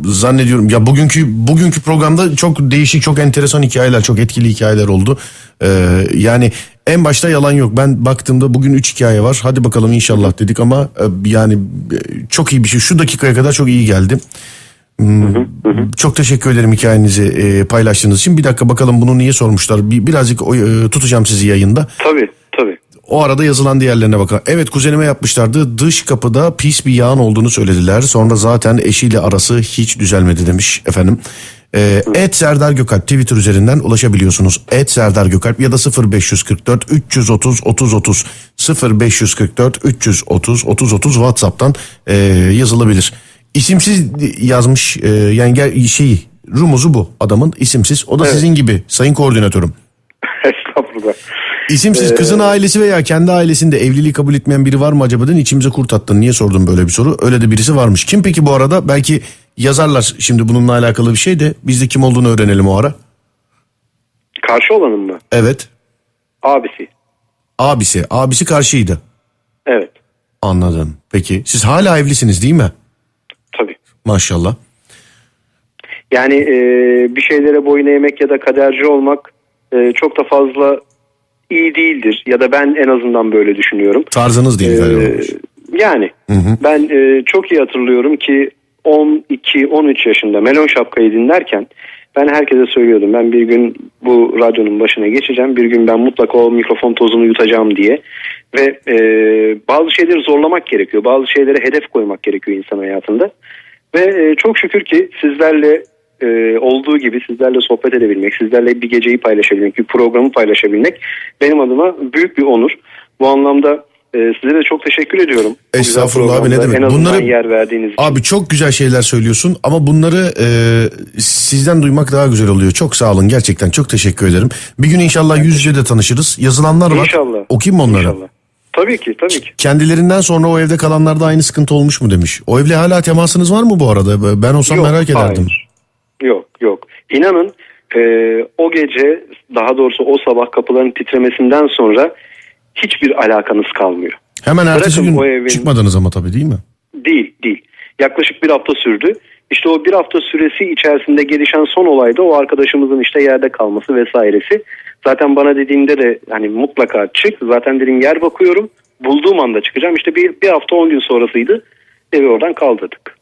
zannediyorum ya bugünkü bugünkü programda çok değişik çok enteresan hikayeler çok etkili hikayeler oldu. Ee, yani en başta yalan yok. Ben baktığımda bugün 3 hikaye var. Hadi bakalım inşallah dedik ama e, yani e, çok iyi bir şey. Şu dakikaya kadar çok iyi geldi. Hmm, Çok teşekkür ederim hikayenizi e, paylaştığınız için. Bir dakika bakalım bunu niye sormuşlar. Bir, birazcık o, e, tutacağım sizi yayında. Tabii. O arada yazılan diğerlerine bakın. Evet kuzenime yapmışlardı. Dış kapıda pis bir yağın olduğunu söylediler. Sonra zaten eşiyle arası hiç düzelmedi demiş efendim. Ee, et Serdar Gökalp Twitter üzerinden ulaşabiliyorsunuz. Et Serdar Gökalp ya da 0544 330 30 30 0544 330 30 30 WhatsApp'tan e, yazılabilir. İsimsiz yazmış e, yani şeyi rumuzu bu adamın isimsiz. O da Evet. sizin gibi sayın koordinatörüm. Estağfurullah. İsimsiz Ee, kızın ailesi veya kendi ailesinde evliliği kabul etmeyen biri var mı acaba dedin içimize kurt attın. Niye sordun böyle bir soru? Öyle de birisi varmış. Kim peki bu arada? Belki yazarlar şimdi bununla alakalı bir şey de biz de kim olduğunu öğrenelim o ara. Karşı olanın mı? Evet. Abisi. Abisi. Abisi karşıydı. Evet. Anladım. Peki siz hala evlisiniz değil mi? Tabii. Maşallah. Yani e, bir şeylere boyun eğmek ya da kaderci olmak e, çok da fazla iyi değildir. Ya da ben en azından böyle düşünüyorum. Tarzınız değil. Ee, yani ben e, çok iyi hatırlıyorum ki 12-13 yaşında Melon Şapka'yı dinlerken ben herkese söylüyordum. Ben bir gün bu radyonun başına geçeceğim. Bir gün ben mutlaka o mikrofon tozunu yutacağım diye. Ve e, bazı şeyleri zorlamak gerekiyor. Bazı şeylere hedef koymak gerekiyor insan hayatında. Ve e, çok şükür ki sizlerle e, olduğu gibi sizlerle sohbet edebilmek, sizlerle bir geceyi paylaşabilmek, bir programı paylaşabilmek benim adıma büyük bir onur. Bu anlamda e, size de çok teşekkür ediyorum. Estağfurullah abi, ne demek. En Bunları- yer verdiğiniz için. Abi çok güzel şeyler söylüyorsun ama bunları e, sizden duymak daha güzel oluyor. Çok sağ olun gerçekten çok teşekkür ederim. Bir gün inşallah yüz yüze de tanışırız. Yazılanlar var. İnşallah. Okuyayım mı onları? İnşallah. Tabii ki tabii ki. Kendilerinden sonra o evde kalanlarda aynı sıkıntı olmuş mu demiş. O evle hala temasınız var mı bu arada? Ben olsam Yok, merak ederdim. hayır. Yok yok. İnanın e, o gece daha doğrusu o sabah kapıların titremesinden sonra hiçbir alakanız kalmıyor. Hemen ertesi Bırakın gün o evin- çıkmadınız ama tabii değil mi? Değil değil. Yaklaşık bir hafta sürdü. İşte o bir hafta süresi içerisinde gelişen son olayda o arkadaşımızın işte yerde kalması vesairesi. Zaten bana dediğinde de hani mutlaka çık. Zaten dedim yer bakıyorum. Bulduğum anda çıkacağım. İşte bir, bir hafta on gün sonrasıydı. Evi oradan kaldırdık.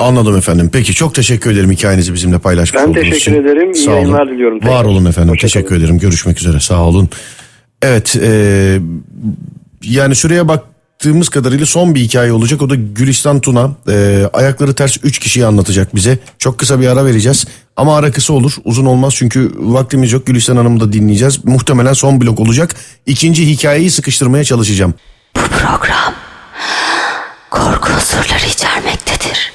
Anladım efendim. Peki çok teşekkür ederim hikayenizi bizimle paylaşmış Ben olduğunuz teşekkür için. ederim. İyi Sağ olun. yayınlar diliyorum tekrar. Var olun efendim. Hoşça teşekkür kalın. ederim. Görüşmek üzere. Sağ olun. Evet. e, yani şuraya baktığımız kadarıyla son bir hikaye olacak. O da Gülistan Tuna. E, ayakları ters 3 kişiyi anlatacak bize. Çok kısa bir ara vereceğiz. Ama ara kısa olur. Uzun olmaz çünkü vaktimiz yok. Gülistan Hanım'ı da dinleyeceğiz. Muhtemelen son blok olacak. İkinci hikayeyi sıkıştırmaya çalışacağım. Bu program korku unsurları içermektedir.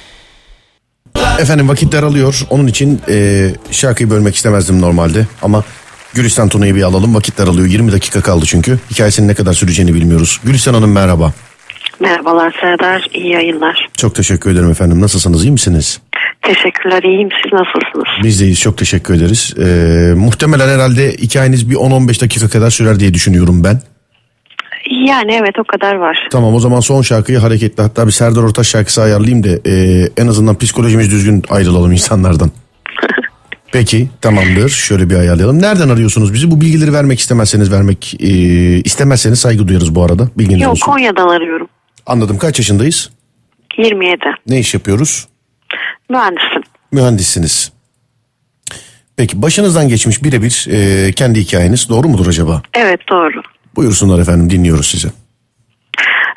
Efendim vakit daralıyor. Onun için e, şarkıyı bölmek istemezdim normalde. Ama Gülistan Tuna'yı bir alalım. Vakit daralıyor. 20 dakika kaldı çünkü. Hikayesinin ne kadar süreceğini bilmiyoruz. Gülistan Hanım merhaba. Merhabalar Serdar, iyi yayınlar. Çok teşekkür ederim efendim. Nasılsınız? iyi misiniz? Teşekkürler, iyiyim. Siz nasılsınız? Biz deyiz. Çok teşekkür ederiz. E, muhtemelen herhalde hikayeniz bir 10-15 dakika kadar sürer diye düşünüyorum ben. Yani evet o kadar var. Tamam o zaman son şarkıyı hareketli. Hatta bir Serdar Ortaç şarkısı ayarlayayım da e, en azından psikolojimiz düzgün ayrılalım insanlardan. Peki tamamdır. Şöyle bir ayarlayalım. Nereden arıyorsunuz bizi? Bu bilgileri vermek istemezseniz vermek e, istemezseniz saygı duyarız bu arada. Bilginiz Yok olsun. Konya'dan arıyorum. Anladım. Kaç yaşındayız? 27. Ne iş yapıyoruz? Mühendisim. Mühendissiniz. Peki başınızdan geçmiş birebir e, kendi hikayeniz doğru mudur acaba? Evet doğru. Buyursunlar efendim dinliyoruz sizi.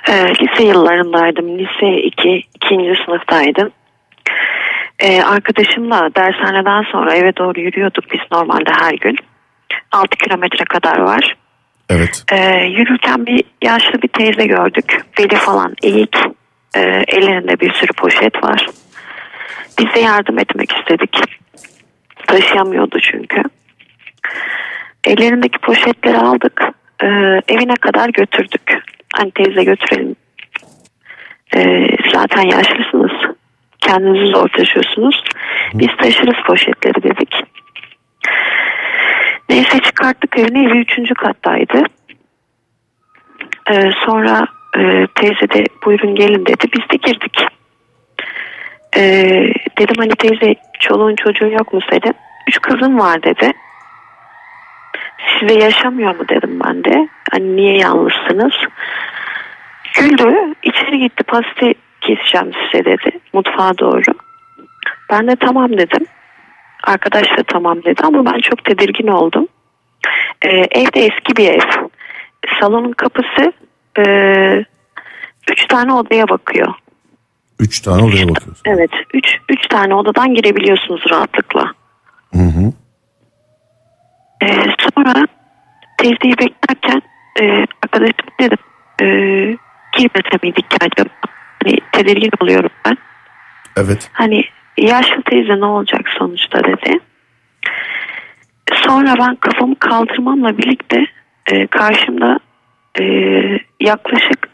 Ee, lise yıllarındaydım. Lise 2, ikinci sınıftaydım. Ee, arkadaşımla dershaneden sonra eve doğru yürüyorduk biz normalde her gün. 6 kilometre kadar var. Evet. Ee, yürürken bir yaşlı bir teyze gördük. Beli falan eğik. Ee, ellerinde bir sürü poşet var. Biz de yardım etmek istedik. Taşıyamıyordu çünkü. Ellerindeki poşetleri aldık. Ee, evine kadar götürdük. Hani teyze götürelim. Ee, zaten yaşlısınız. Kendinizi zor taşıyorsunuz. Biz taşırız poşetleri dedik. Neyse çıkarttık evine evi üçüncü kattaydı. Ee, sonra e, teyze de buyurun gelin dedi. Biz de girdik. Ee, dedim hani teyze çoluğun çocuğun yok mu dedim. Üç kızım var dedi. Size yaşamıyor mu dedim ben de. Hani niye yalnızsınız? Güldü. içeri gitti pasta keseceğim size dedi. Mutfağa doğru. Ben de tamam dedim. Arkadaş da tamam dedi ama ben çok tedirgin oldum. Ee, evde eski bir ev. Salonun kapısı e, üç tane odaya bakıyor. Üç tane odaya bakıyoruz. Evet, üç, üç tane odadan girebiliyorsunuz rahatlıkla. Hı hı. Ee, sonra teyzeyi beklerken e, arkadaşım dedim e, girmese miydik ki acaba? Hani tedirgin oluyorum ben. Evet. Hani yaşlı teyze ne olacak sonuçta dedi. Sonra ben kafamı kaldırmamla birlikte e, karşımda e, yaklaşık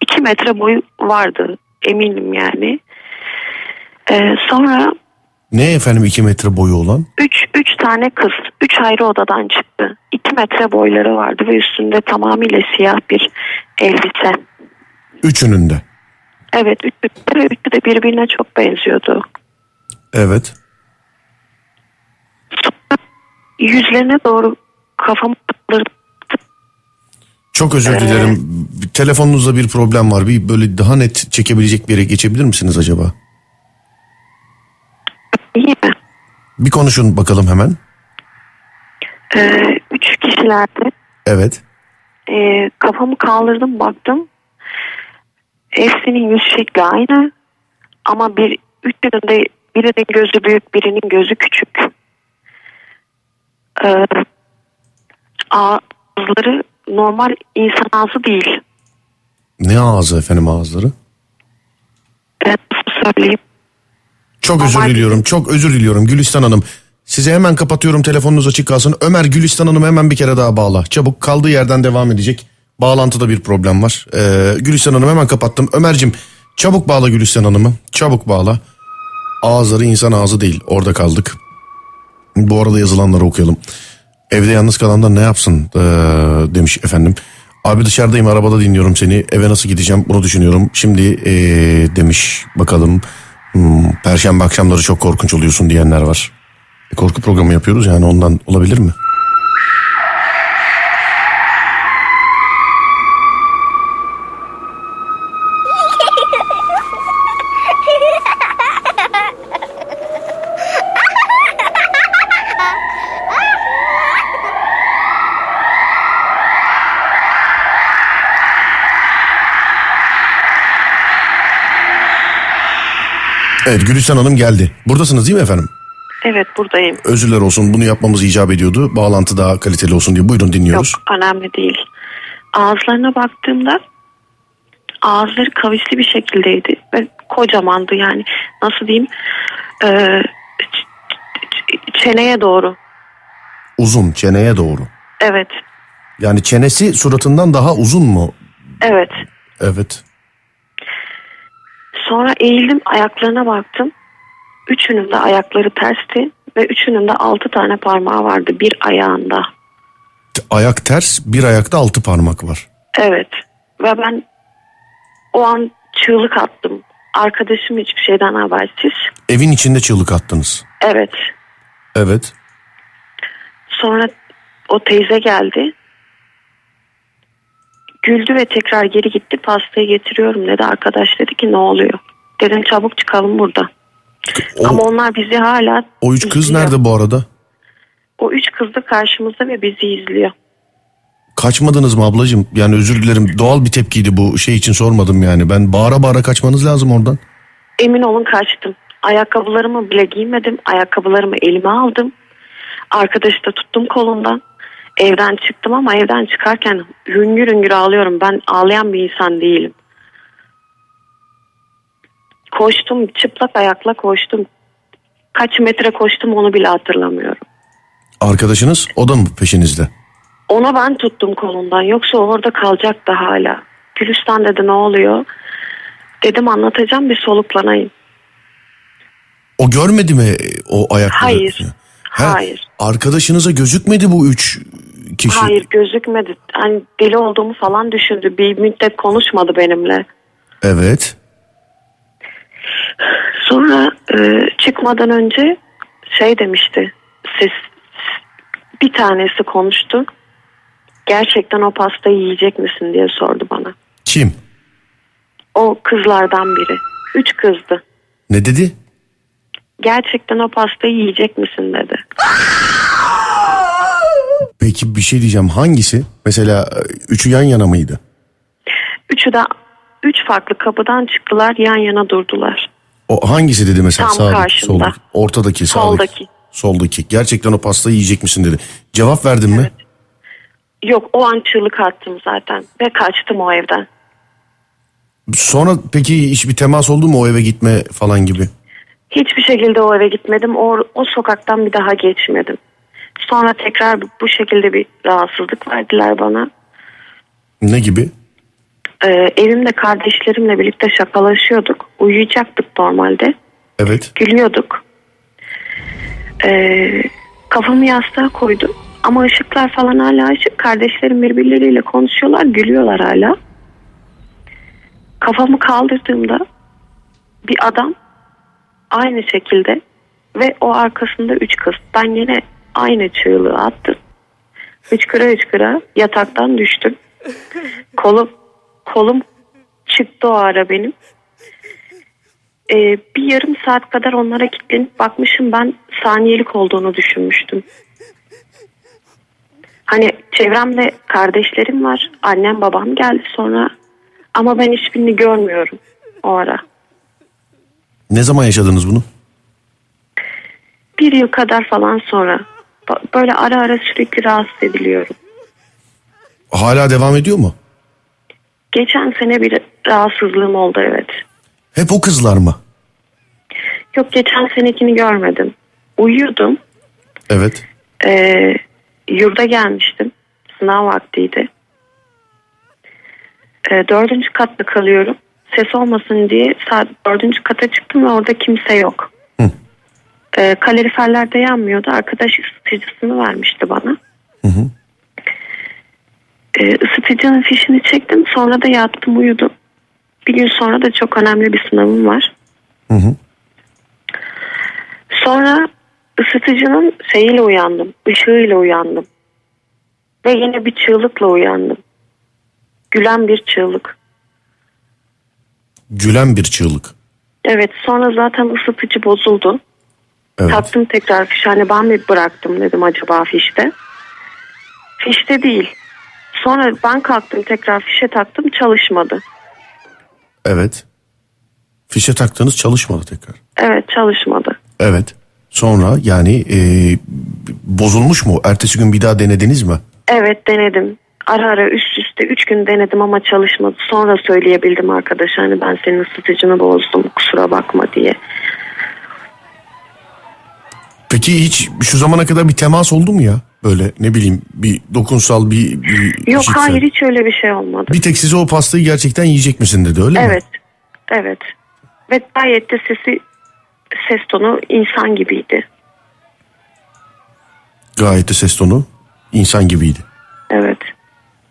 2 metre boyu vardı eminim yani. E, sonra Ne efendim 2 metre boyu olan? 3 3 tane kız 3 ayrı odadan çıktı. 2 metre boyları vardı ve üstünde tamamıyla siyah bir elbise. Üçünün de. Evet üçü de, üçü de birbirine çok benziyordu. Evet. Yüzlerine doğru kafamı. Çok özür Ee, dilerim. Telefonunuzda bir problem var. Bir böyle daha net çekebilecek bir yere geçebilir misiniz acaba? İyi mi? Bir konuşun bakalım hemen. Ee, üç kişilerdi. Evet. Ee, kafamı kaldırdım baktım. Hepsinin yüz şekli aynı. Ama bir üçünün de birinin gözü büyük birinin gözü küçük. Ee, ağızları normal insan ağzı değil. Ne ağzı efendim ağızları? Ben nasıl söyleyeyim? Çok özür Normal- diliyorum. Çok özür diliyorum Gülistan Hanım. Size hemen kapatıyorum telefonunuz açık kalsın. Ömer Gülistan Hanım hemen bir kere daha bağla. Çabuk kaldığı yerden devam edecek. Bağlantıda bir problem var. Ee, Gülistan Hanım hemen kapattım. Ömer'cim çabuk bağla Gülistan Hanım'ı. Çabuk bağla. Ağızları insan ağzı değil. Orada kaldık. Bu arada yazılanları okuyalım. Evde yalnız kalanlar ne yapsın ee, demiş efendim. Abi dışarıdayım arabada dinliyorum seni. Eve nasıl gideceğim bunu düşünüyorum. Şimdi ee, demiş bakalım. Hmm, Perşembe akşamları çok korkunç oluyorsun diyenler var. E, korku programı yapıyoruz yani ondan olabilir mi? Evet Gülistan Hanım geldi. Buradasınız değil mi efendim? Evet buradayım. Özürler olsun bunu yapmamız icap ediyordu. Bağlantı daha kaliteli olsun diye buyurun dinliyoruz. Yok önemli değil. Ağızlarına baktığımda ağızları kavisli bir şekildeydi ve kocamandı yani nasıl diyeyim e, çeneye doğru. Uzun çeneye doğru. Evet Yani çenesi suratından daha uzun mu? evet. Evet. Sonra eğildim ayaklarına baktım. Üçünün de ayakları tersti ve üçünün de altı tane parmağı vardı bir ayağında. Ayak ters bir ayakta altı parmak var. Evet ve ben o an çığlık attım. Arkadaşım hiçbir şeyden habersiz. Evin içinde çığlık attınız. Evet Evet. Sonra o teyze geldi. Güldü ve tekrar geri gitti. Pastayı getiriyorum dedi. Arkadaş dedi ki ne oluyor? Dedim çabuk çıkalım burada. O, Ama onlar bizi hala o üç kız izliyor. nerede bu arada? O üç kız da karşımızda ve bizi izliyor. Kaçmadınız mı ablacığım? Yani özür dilerim doğal bir tepkiydi bu şey için sormadım yani. Ben bağıra bağıra kaçmanız lazım oradan. Emin olun kaçtım. Ayakkabılarımı bile giymedim. Ayakkabılarımı elime aldım. Arkadaşı da tuttum kolundan. Evden çıktım ama evden çıkarken hüngür hüngür ağlıyorum. Ben ağlayan bir insan değilim. Koştum çıplak ayakla koştum. Kaç metre koştum onu bile hatırlamıyorum. Arkadaşınız o da mı peşinizde? Ona ben tuttum kolundan yoksa orada kalacaktı hala. Gülistan dedi ne oluyor? Dedim anlatacağım bir soluklanayım. O görmedi mi o ayakları? Hayır. Ha, Hayır. Arkadaşınıza gözükmedi bu üç kişi. Hayır gözükmedi. Hani deli olduğumu falan düşündü. Bir müddet konuşmadı benimle. Evet. Sonra e, çıkmadan önce şey demişti. Siz bir tanesi konuştu. Gerçekten o pastayı yiyecek misin diye sordu bana. Kim? O kızlardan biri. Üç kızdı. Ne dedi? Gerçekten o pastayı yiyecek misin dedi. Peki bir şey diyeceğim hangisi? Mesela e, üçü yan yana mıydı? Üçü de üç farklı kapıdan çıktılar yan yana durdular. O hangisi dedi mesela Tam sağdaki, karşımda. soldaki, ortadaki, sağdaki, Soldaki. soldaki. Gerçekten o pastayı yiyecek misin dedi. Cevap verdin mi? Yok o an çığlık attım zaten ve kaçtım o evden. Sonra peki hiçbir temas oldu mu o eve gitme falan gibi? Hiçbir şekilde o eve gitmedim. O, o sokaktan bir daha geçmedim. Sonra tekrar bu- şekilde bir rahatsızlık verdiler bana. Ne gibi? Ee, evimde kardeşlerimle birlikte şakalaşıyorduk. Uyuyacaktık normalde. Evet. Gülüyorduk. Ee, kafamı yastığa koydum. Ama ışıklar falan hala açık. Kardeşlerim birbirleriyle konuşuyorlar. Gülüyorlar hala. Kafamı kaldırdığımda bir adam aynı şekilde ve o arkasında üç kız. Ben yine aynı çığlığı attım. Hıçkıra hıçkıra yataktan düştüm. Kolum kolum çıktı o ara benim. Ee, bir yarım saat kadar onlara kilitlenip bakmışım ben saniyelik olduğunu düşünmüştüm. Hani çevremde kardeşlerim var. Annem babam geldi sonra. Ama ben hiçbirini görmüyorum o ara. Ne zaman yaşadınız bunu? Bir yıl kadar falan sonra. Böyle ara ara sürekli rahatsız ediliyorum. Hala devam ediyor mu? Geçen sene bir rahatsızlığım oldu evet. Hep o kızlar mı? Yok geçen senekini görmedim. Uyuyordum. Evet. Ee, yurda gelmiştim. Sınav vaktiydi. Ee, dördüncü katta kalıyorum. Ses olmasın diye saat dördüncü kata çıktım ve orada kimse yok. Hı. Ee, kaloriferler de yanmıyordu. Arkadaş ısıtıcısını vermişti bana. Hı hı. Ee, ısıtıcının fişini çektim. Sonra da yattım uyudum. Bir gün sonra da çok önemli bir sınavım var. Hı hı. Sonra ısıtıcının şeyiyle uyandım. ışığıyla uyandım. Ve yine bir çığlıkla uyandım. Gülen bir çığlık. Gülen bir çığlık. Evet sonra zaten ısıtıcı bozuldu. Evet. Taktım tekrar fiş. Hani ben mi bıraktım dedim acaba fişte. Fişte değil. Sonra ben kalktım tekrar fişe taktım çalışmadı. Evet. Fişe taktığınız çalışmadı tekrar. Evet çalışmadı. Evet. Sonra yani e, bozulmuş mu? Ertesi gün bir daha denediniz mi? Evet denedim. Ara ara üst üste üç gün denedim ama çalışmadı. Sonra söyleyebildim arkadaşa hani ben senin ısıtıcını bozdum kusura bakma diye. Peki hiç şu zamana kadar bir temas oldu mu ya? Böyle ne bileyim bir dokunsal bir, bir Yok işitsel. hayır hiç öyle bir şey olmadı. Bir tek size o pastayı gerçekten yiyecek misin dedi öyle mi? Evet. Evet. Ve gayet de sesi ses tonu insan gibiydi. Gayet de ses tonu insan gibiydi. Evet.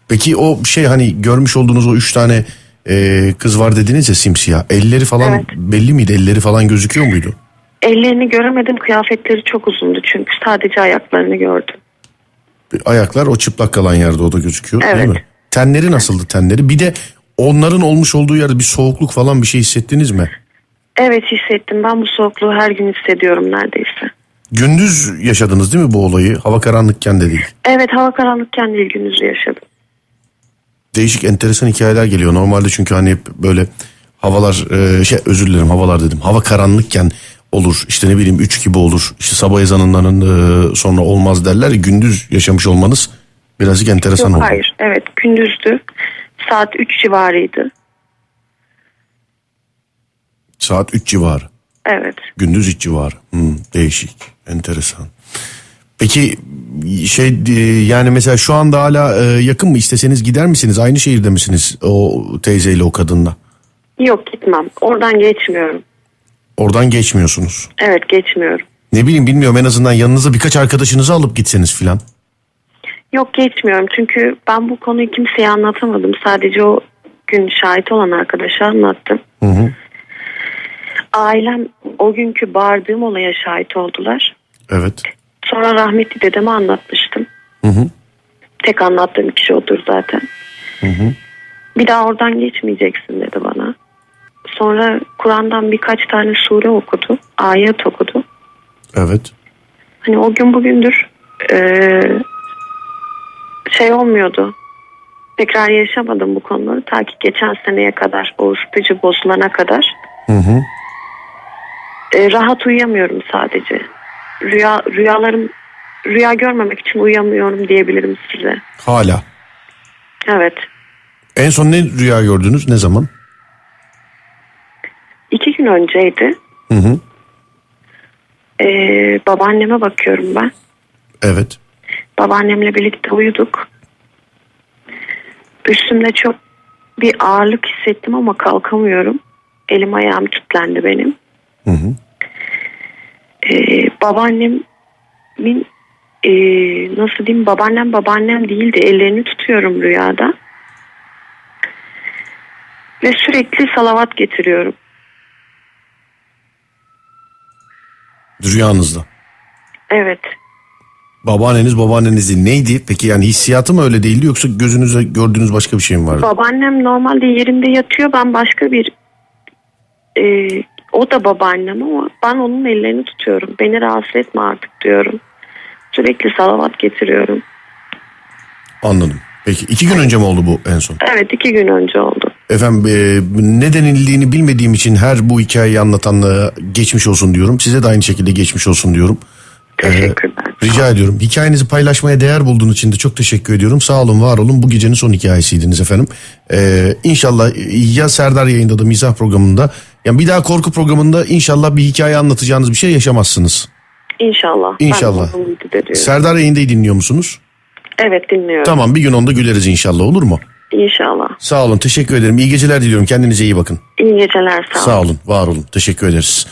Peki o şey hani görmüş olduğunuz o üç tane e, kız var dediniz ya simsiyah. Elleri falan Evet. belli miydi? Elleri falan gözüküyor muydu? Ellerini göremedim kıyafetleri çok uzundu çünkü sadece ayaklarını gördüm. Ayaklar o çıplak kalan yerde o da gözüküyor değil Evet. mi? Tenleri nasıldı tenleri? Bir de onların olmuş olduğu yerde bir soğukluk falan bir şey hissettiniz mi? Evet hissettim ben bu soğukluğu her gün hissediyorum neredeyse. Gündüz yaşadınız değil mi bu olayı? Hava karanlıkken de değil. Evet hava karanlıkken değil gündüzü yaşadım. Değişik enteresan hikayeler geliyor. Normalde çünkü hani böyle havalar e, şey özür dilerim havalar dedim. Hava karanlıkken olur işte ne bileyim 3 gibi olur. İşte sabah ezanından e, sonra olmaz derler. Gündüz yaşamış olmanız birazcık enteresan Yok oldu. hayır evet gündüzdü. Saat 3 civarıydı. Saat 3 civarı. Evet. Gündüz 3 civarı. Hmm, değişik. Enteresan. Peki şey e, yani mesela şu anda hala e, yakın mı isteseniz gider misiniz? Aynı şehirde misiniz o teyzeyle o kadınla? Yok gitmem. Oradan geçmiyorum. Oradan geçmiyorsunuz. Evet geçmiyorum. Ne bileyim bilmiyorum en azından yanınıza birkaç arkadaşınızı alıp gitseniz filan. Yok geçmiyorum çünkü ben bu konuyu kimseye anlatamadım. Sadece o gün şahit olan arkadaşa anlattım. Hı hı. Ailem o günkü bağırdığım olaya şahit oldular. Evet. Sonra rahmetli dedeme anlatmıştım. Hı hı. Tek anlattığım kişi odur zaten. Bir daha oradan geçmeyeceksin dedi bana. Sonra Kur'an'dan birkaç tane sure okudu. Ayet okudu. Evet. Hani o gün bugündür eee, şey olmuyordu. Tekrar yaşamadım bu konuları. Ta ki geçen seneye kadar o ısıtıcı bozulana kadar. Hı hı. E, rahat uyuyamıyorum sadece. Rüya rüyalarım rüya görmemek için uyuyamıyorum diyebilirim size. Hala. Evet. En son ne rüya gördünüz? Ne zaman? İki gün önceydi. Hı hı. E, babaanneme bakıyorum ben. Evet. Babaannemle birlikte uyuduk. Üstümde çok bir ağırlık hissettim ama kalkamıyorum. Elim ayağım kilitlendi benim. Hı hı. Ee, babaannemin ee, nasıl diyeyim babaannem babaannem değildi. Ellerini tutuyorum rüyada. Ve sürekli salavat getiriyorum. Rüyanızda. Evet. Babaanneniz babaanneniz değil. Neydi? Peki yani hissiyatı mı öyle değildi yoksa gözünüze gördüğünüz başka bir şey mi vardı? Babaannem normalde yerinde yatıyor. Ben başka bir ee, o da babaannem ama ben onun ellerini tutuyorum. Beni rahatsız etme artık diyorum. Sürekli salavat getiriyorum. Anladım. Peki iki gün önce mi oldu bu en son? Evet iki gün önce oldu. Efendim e, ne denildiğini bilmediğim için her bu hikayeyi anlatanlara geçmiş olsun diyorum. Size de aynı şekilde geçmiş olsun diyorum. Teşekkürler. Rica ediyorum. Hikayenizi paylaşmaya değer bulduğun için de çok teşekkür ediyorum. Sağ olun, var olun. Bu gecenin son hikayesiydiniz efendim. Ee, inşallah ya Serdar yayında da mizah programında. Yani bir daha korku programında inşallah bir hikaye anlatacağınız bir şey yaşamazsınız. İnşallah. İnşallah. Ben umut ediyorum. Serdar yayındayı dinliyor musunuz? Evet dinliyorum. Tamam bir gün onda güleriz inşallah olur mu? İnşallah. Sağ olun teşekkür ederim. İyi geceler diliyorum. Kendinize iyi bakın. İyi geceler sağ, Sağ olun, var olun. Teşekkür ederiz.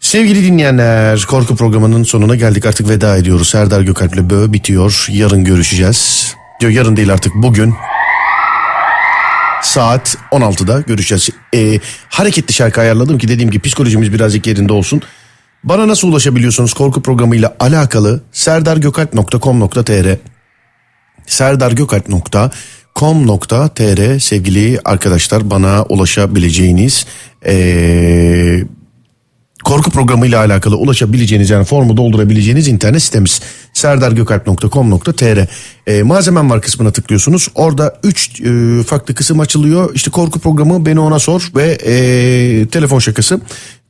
Sevgili dinleyenler, korku programının sonuna geldik. Artık veda ediyoruz. Serdar Gökalp'le Bö bitiyor. Yarın görüşeceğiz. Diyor yarın değil artık bugün. Saat 16'da görüşeceğiz. Ee, hareketli şarkı ayarladım ki dediğim gibi psikolojimiz birazcık yerinde olsun. Bana nasıl ulaşabiliyorsunuz korku programıyla alakalı serdargökalp.com.tr serdargökalp.com.tr sevgili arkadaşlar bana ulaşabileceğiniz ee, korku programıyla alakalı ulaşabileceğiniz yani formu doldurabileceğiniz internet sitemiz serdargökalp.com.tr e, malzemem var kısmına tıklıyorsunuz. Orada 3 farklı kısım açılıyor. İşte korku programı beni ona sor ve e, telefon şakası.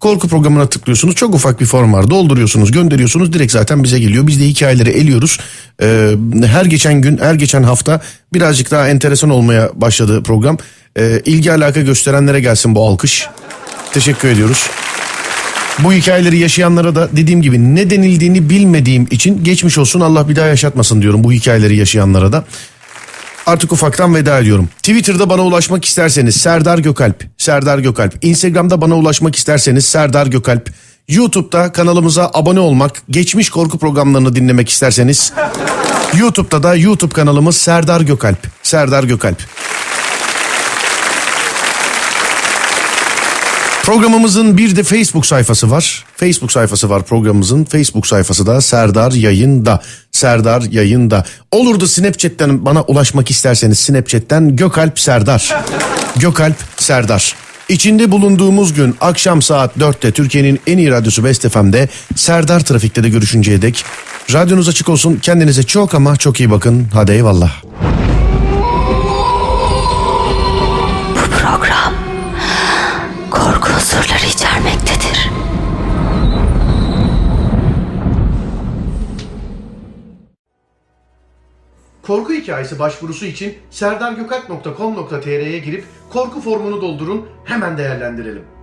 Korku programına tıklıyorsunuz. Çok ufak bir form var. Dolduruyorsunuz gönderiyorsunuz. Direkt zaten bize geliyor. Biz de hikayeleri eliyoruz. E, her geçen gün her geçen hafta birazcık daha enteresan olmaya başladı program. E, ilgi alaka gösterenlere gelsin bu alkış. Teşekkür ediyoruz bu hikayeleri yaşayanlara da dediğim gibi ne denildiğini bilmediğim için geçmiş olsun Allah bir daha yaşatmasın diyorum bu hikayeleri yaşayanlara da. Artık ufaktan veda ediyorum. Twitter'da bana ulaşmak isterseniz Serdar Gökalp, Serdar Gökalp. Instagram'da bana ulaşmak isterseniz Serdar Gökalp. YouTube'da kanalımıza abone olmak, geçmiş korku programlarını dinlemek isterseniz YouTube'da da YouTube kanalımız Serdar Gökalp. Serdar Gökalp. Programımızın bir de Facebook sayfası var. Facebook sayfası var programımızın. Facebook sayfası da Serdar Yayında. Serdar Yayında. Olur da Snapchat'ten bana ulaşmak isterseniz Snapchat'ten Gökalp Serdar. Gökalp Serdar. İçinde bulunduğumuz gün akşam saat 4'te Türkiye'nin en iyi radyosu Best FM'de Serdar Trafik'te de görüşünceye dek. Radyonuz açık olsun. Kendinize çok ama çok iyi bakın. Hadi eyvallah. Unsurları içermektedir. Korku hikayesi başvurusu için serdargökalp.com.tr'ye girip korku formunu doldurun hemen değerlendirelim.